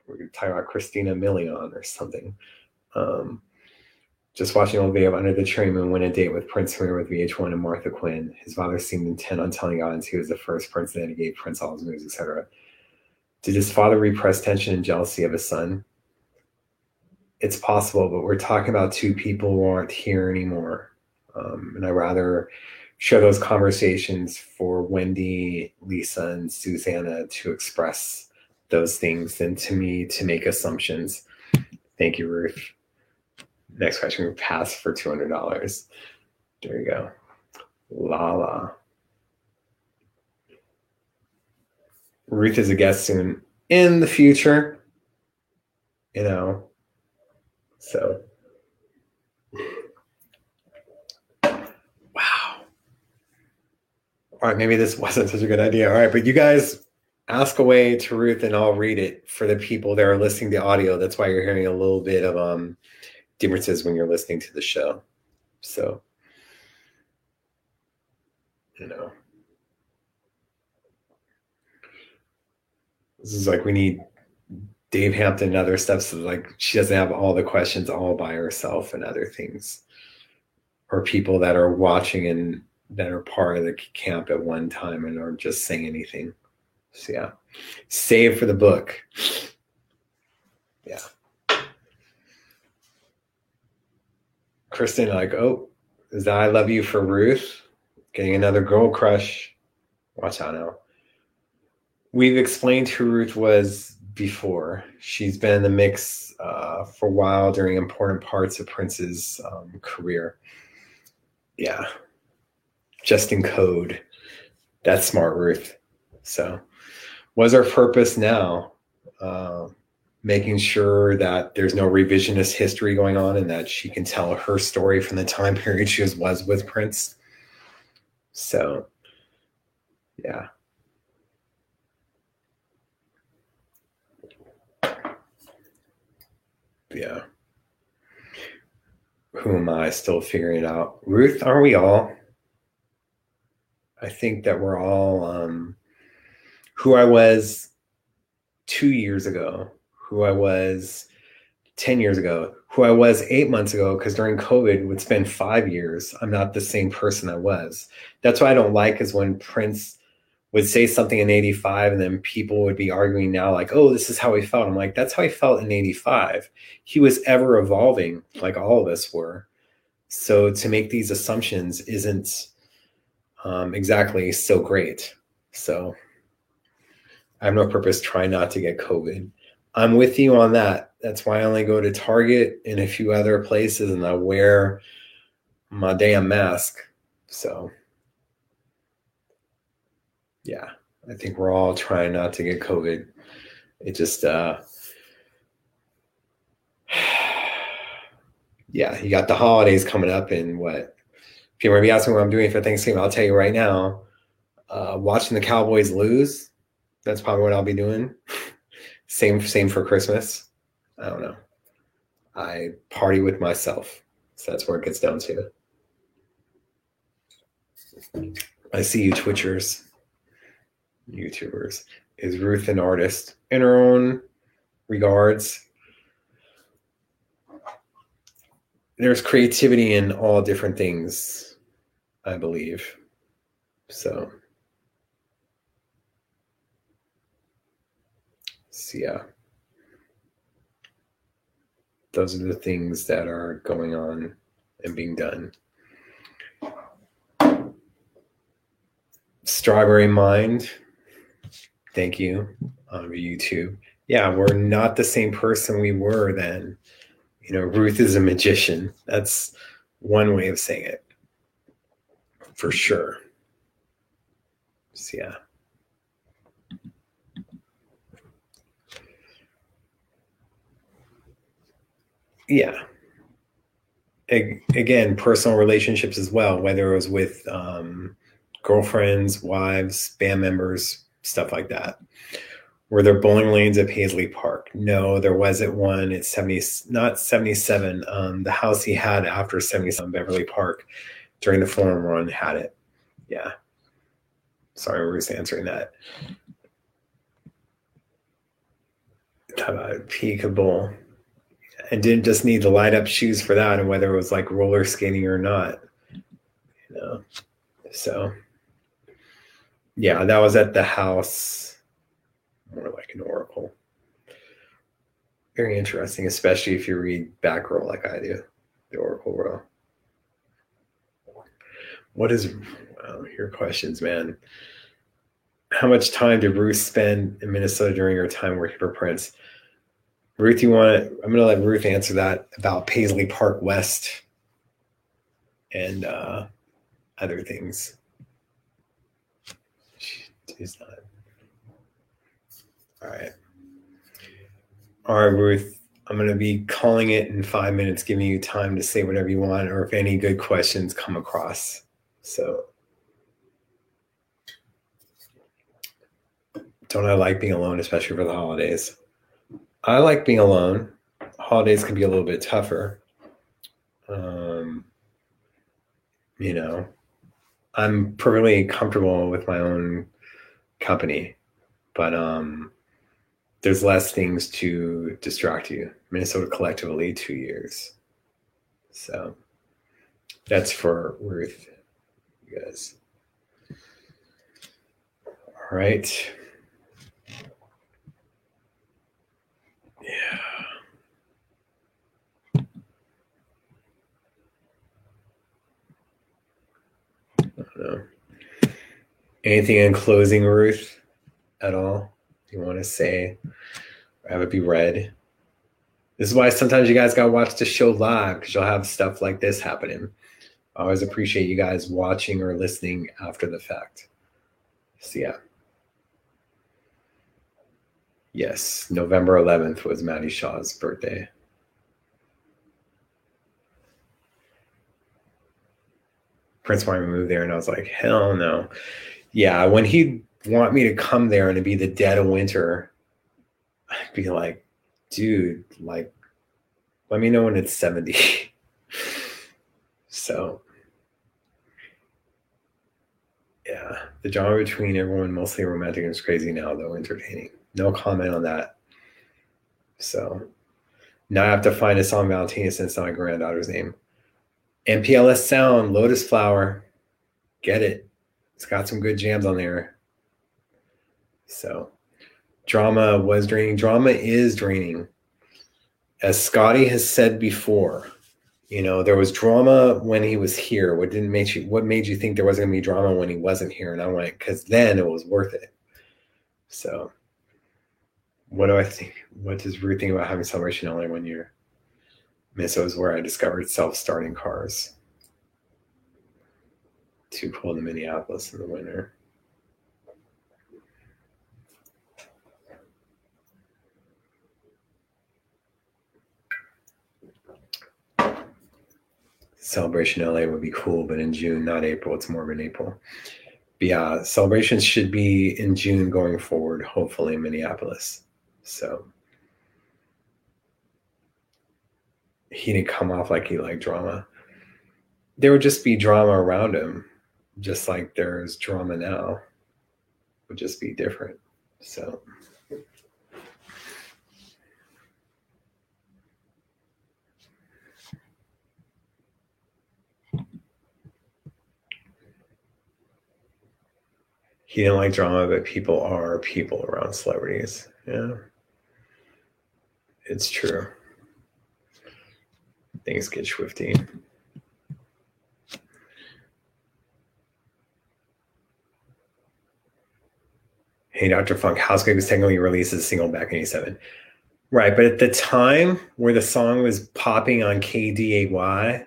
we're going to talk about Christina Milian or something. Um, just watching old of Under the Cherry Moon win a date with Prince Harry with VH1 and Martha Quinn. His father seemed intent on telling audience he was the first prince that he gave Prince all his moves, etc. Did his father repress tension and jealousy of his son? It's possible, but we're talking about two people who aren't here anymore. Um, and I rather share those conversations for Wendy, Lisa, and Susannah to express those things than to me to make assumptions. Thank you, Ruth. Next question, we pass for $200. There you go. Lala. Ruth is a guest soon in the future. You know, so. Wow. All right, maybe this wasn't such a good idea. All right, but you guys ask away to Ruth and I'll read it for the people that are listening to audio. That's why you're hearing a little bit of um differences when you're listening to the show. So, you know, this is like we need Dave Hampton and other stuff. So, like, she doesn't have all the questions all by herself and other things, or people that are watching and that are part of the camp at one time and aren't just saying anything. So, yeah, save for the book. Yeah. Kristen, like, oh, is that I love you for Ruth? Getting another girl crush. Watch out now. We've explained who Ruth was before. She's been in the mix uh, for a while during important parts of Prince's um, career. Yeah. Just in code. That's smart, Ruth. So, what's our purpose now? Uh, making sure that there's no revisionist history going on and that she can tell her story from the time (laughs) period she was, was with Prince. So, yeah. Yeah. Who am I still figuring out? Ruth, are we all? I think that we're all um, who I was two years ago who I was 10 years ago, who I was eight months ago, because during COVID, it's been five years, I'm not the same person I was. That's what I don't like is when Prince would say something in 85 and then people would be arguing now, like, oh, this is how he felt. I'm like, that's how he felt in 85. He was ever evolving, like all of us were. So to make these assumptions isn't um, exactly so great. So I have no purpose trying not to get COVID. I'm with you on that. That's why I only go to Target and a few other places and I wear my damn mask. So, yeah, I think we're all trying not to get COVID. It just, uh, (sighs) yeah, you got the holidays coming up and what? If you want to be asking what I'm doing for Thanksgiving, I'll tell you right now. Uh, watching the Cowboys lose, that's probably what I'll be doing. (laughs) Same same for Christmas. I don't know. I party with myself. So that's where it gets down to. I see you Twitchers, YouTubers. Is Ruth an artist in her own regards? There's creativity in all different things, I believe. So Yeah. Those are the things that are going on and being done. Strawberry Mind, thank you um, on YouTube. Yeah, we're not the same person we were then. You know, Ruth is a magician. That's one way of saying it for sure. So, yeah. Yeah again personal relationships as well whether it was with um, girlfriends wives band members stuff like that. Were there bowling lanes at Paisley Park? No, there wasn't one at 70, not 77. Um, the house he had after 77 Beverly Park during the forum run had it. Yeah. Sorry, we're just answering that. Talk about peekable. And didn't just need the light up shoes for that and whether it was like roller skating or not. You know. So yeah, that was at the house more like an oracle. Very interesting, especially if you read back row like I do, the oracle row. What is well, your questions, man? How much time did Ruth spend in Minnesota during her time working for Prince? Ruth, you want to? I'm going to let Ruth answer that about Paisley Park West and uh, other things. She's not. All right. All right, Ruth. I'm going to be calling it in five minutes, giving you time to say whatever you want or if any good questions come across. So, don't I like being alone, especially for the holidays? I like being alone. Holidays can be a little bit tougher. Um, you know, I'm perfectly comfortable with my own company, but um, there's less things to distract you. Minnesota collectively, two years. So that's for Ruth, you guys. All right. Yeah. Anything in closing, Ruth, at all? you want to say or have it be read. This is why sometimes you guys got to watch the show live because you'll have stuff like this happening. I always appreciate you guys watching or listening after the fact. So, yeah. Yes, November 11th was Maddie Shaw's birthday. Prince wanted me to move there, and I was like, hell no. Yeah, when he'd want me to come there and to be the dead of winter, I'd be like, dude, like, let me know when it's 70. (laughs) so, yeah, the drama between everyone, mostly romantic, is crazy now, though entertaining. No comment on that. So, now I have to find a song Valentina since my granddaughter's name. MPLSound, Lotus Flower. Get it. It's got some good jams on there. So drama was draining. Drama is draining. As Scotty has said before, you know, there was drama when he was here. What didn't make you what made you think there wasn't gonna be drama when he wasn't here? And I went, because then it was worth it. So what do I think? What does Ruth think about having celebration only one year? Minnesota is where I discovered self-starting cars. Too cold in Minneapolis in the winter. Celebration LA would be cool, but in June, not April. It's more of an April. But yeah, celebrations should be in June going forward, hopefully in Minneapolis. So he didn't come off like he liked drama. There would just be drama around him, just like there's drama now. Would just be different. So he didn't like drama, but people are people around celebrities. Yeah. It's true. Things get swifty. Hey, Dr. Funk, House was technically released as a single back in 87. Right, but at the time where the song was popping on KDAY,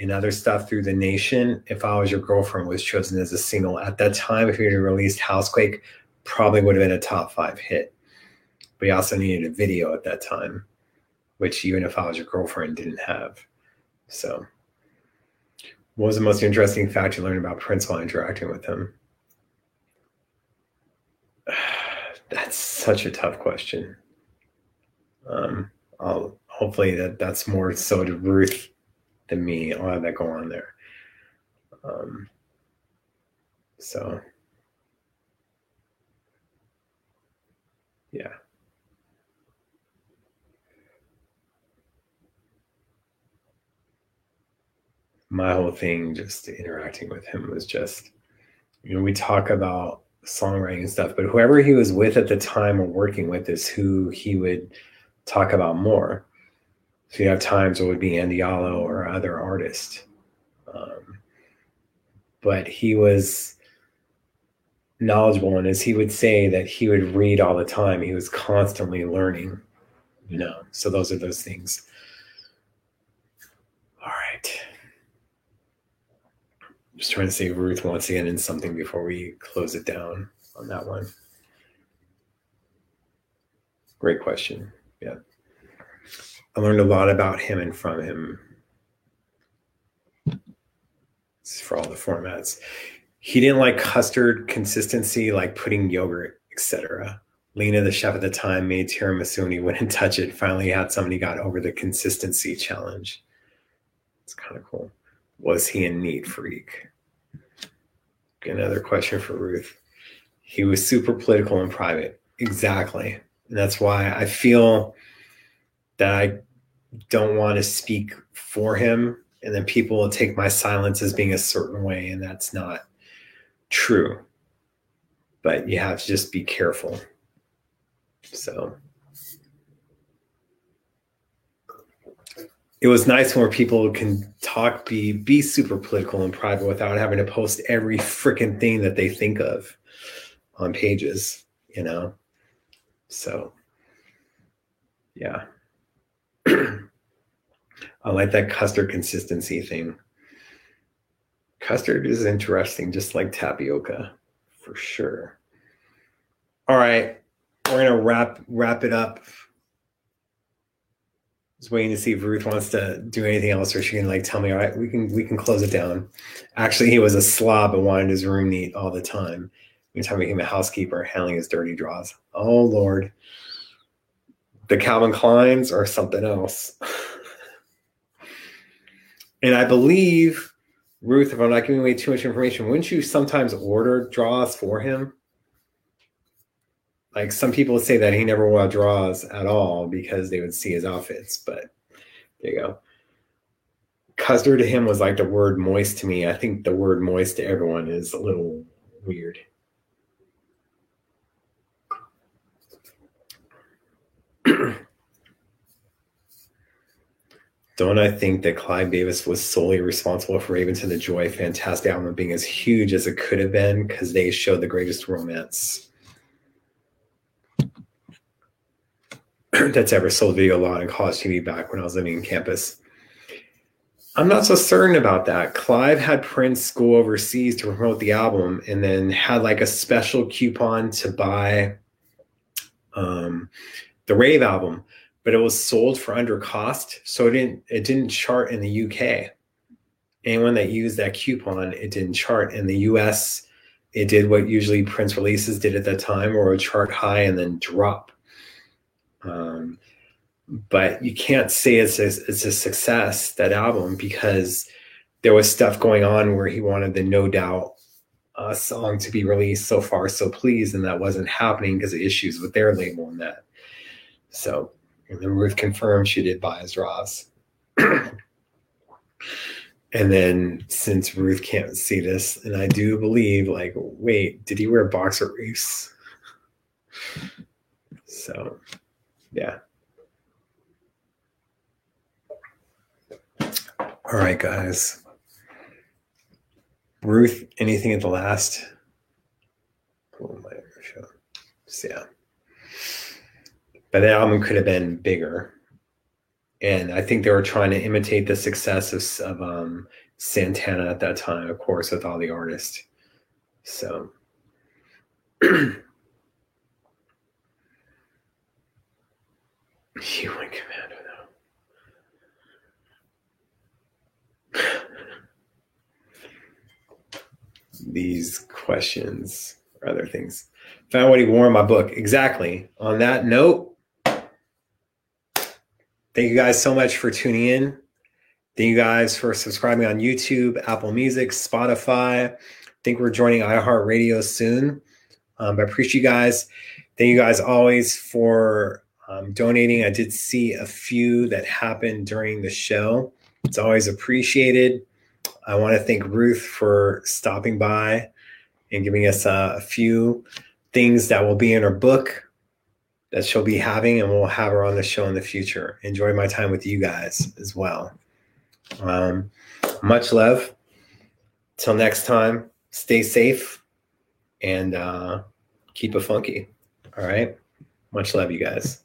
and other stuff through the nation. If I Was Your Girlfriend was chosen as a single at that time, if we had released Housequake, probably would have been a top five hit. But you also needed a video at that time, which even if I Was Your Girlfriend didn't have. So, what was the most interesting fact you learned about Prince while interacting with him? (sighs) That's such a tough question. Um, I'll hopefully that that's more so to Ruth than me. I'll have that go on there. Um, so, yeah. My whole thing, just interacting with him, was just, you know, we talk about songwriting and stuff, but whoever he was with at the time or working with is who he would talk about more. So you have times where it would be Andy Allo or other artists. Um, but he was knowledgeable and as he would say that he would read all the time he was constantly learning you know so those are those things all right just trying to see ruth once again in something before we close it down on that one great question yeah i learned a lot about him and from him for all the formats he didn't like custard consistency, like putting yogurt, etc. Lena, the chef at the time, made tiramisu and he wouldn't touch it. Finally, had somebody got over the consistency challenge. It's kind of cool. Was he a neat freak? Another question for Ruth. He was super political and private. Exactly. And that's why I feel that I don't want to speak for him. And then people will take my silence as being a certain way. And that's not true, but you have to just be careful. So it was nice where people can talk, be be super political and private without having to post every freaking thing that they think of on pages, you know. So yeah. (clears throat) I like that custard consistency thing. Custard is interesting, just like tapioca, for sure. All right, we're gonna wrap wrap it up. Just waiting to see if Ruth wants to do anything else, or she can like tell me. All right, we can we can close it down. Actually, he was a slob and wanted his room neat all the time. Anytime he became a housekeeper, handling his dirty drawers. Oh Lord, the Calvin Kleins or something else. (laughs) and I believe Ruth, if I'm not giving away too much information, wouldn't you sometimes order draws for him? Like some people say that he never wore draws at all because they would see his outfits, but there you go. Custard to him was like the word moist to me. I think the word moist to everyone is a little weird. (clears throat) Don't I think that Clive Davis was solely responsible for Rave Un2 the Joy Fantastic album being as huge as it could have been because they showed the greatest romance (clears throat) that's ever sold video law and college TV back when I was living in campus. I'm not so certain about that. Clive had Prince go overseas to promote the album and then had like a special coupon to buy um, the Rave album but it was sold for under cost, so it didn't it didn't chart in the UK. Anyone that used that coupon, it didn't chart in the US. It did what usually Prince releases did at that time, or chart high and then drop. Um, but you can't say it's a, it's a success that album because there was stuff going on where he wanted the No Doubt uh, song to be released. So far, so pleased, and that wasn't happening because of issues with their label and that. So and then Ruth confirmed she did buy his Ross. (clears throat) and then since Ruth can't see this, and I do believe, like, wait, did he wear boxer briefs? (laughs) So, yeah. All right, guys. Ruth, anything at the last? Oh my show. So, yeah but that album could have been bigger. And I think they were trying to imitate the success of, of um, Santana at that time, of course, with all the artists. So. (clears throat) You went Commando though. These questions or other things. Found what he wore in my book. Exactly. On that note, thank you guys so much for tuning in. Thank you guys for subscribing on YouTube, Apple Music, Spotify. I think we're joining iHeartRadio soon. Um, I appreciate you guys. Thank you guys always for um, donating. I did see a few that happened during the show. It's always appreciated. I want to thank Ruth for stopping by and giving us uh, a few things that will be in her book that she'll be having, and we'll have her on the show in the future. Enjoy my time with you guys as well. Um, much love. Till next time, stay safe and uh, keep it funky. All right. Much love, you guys.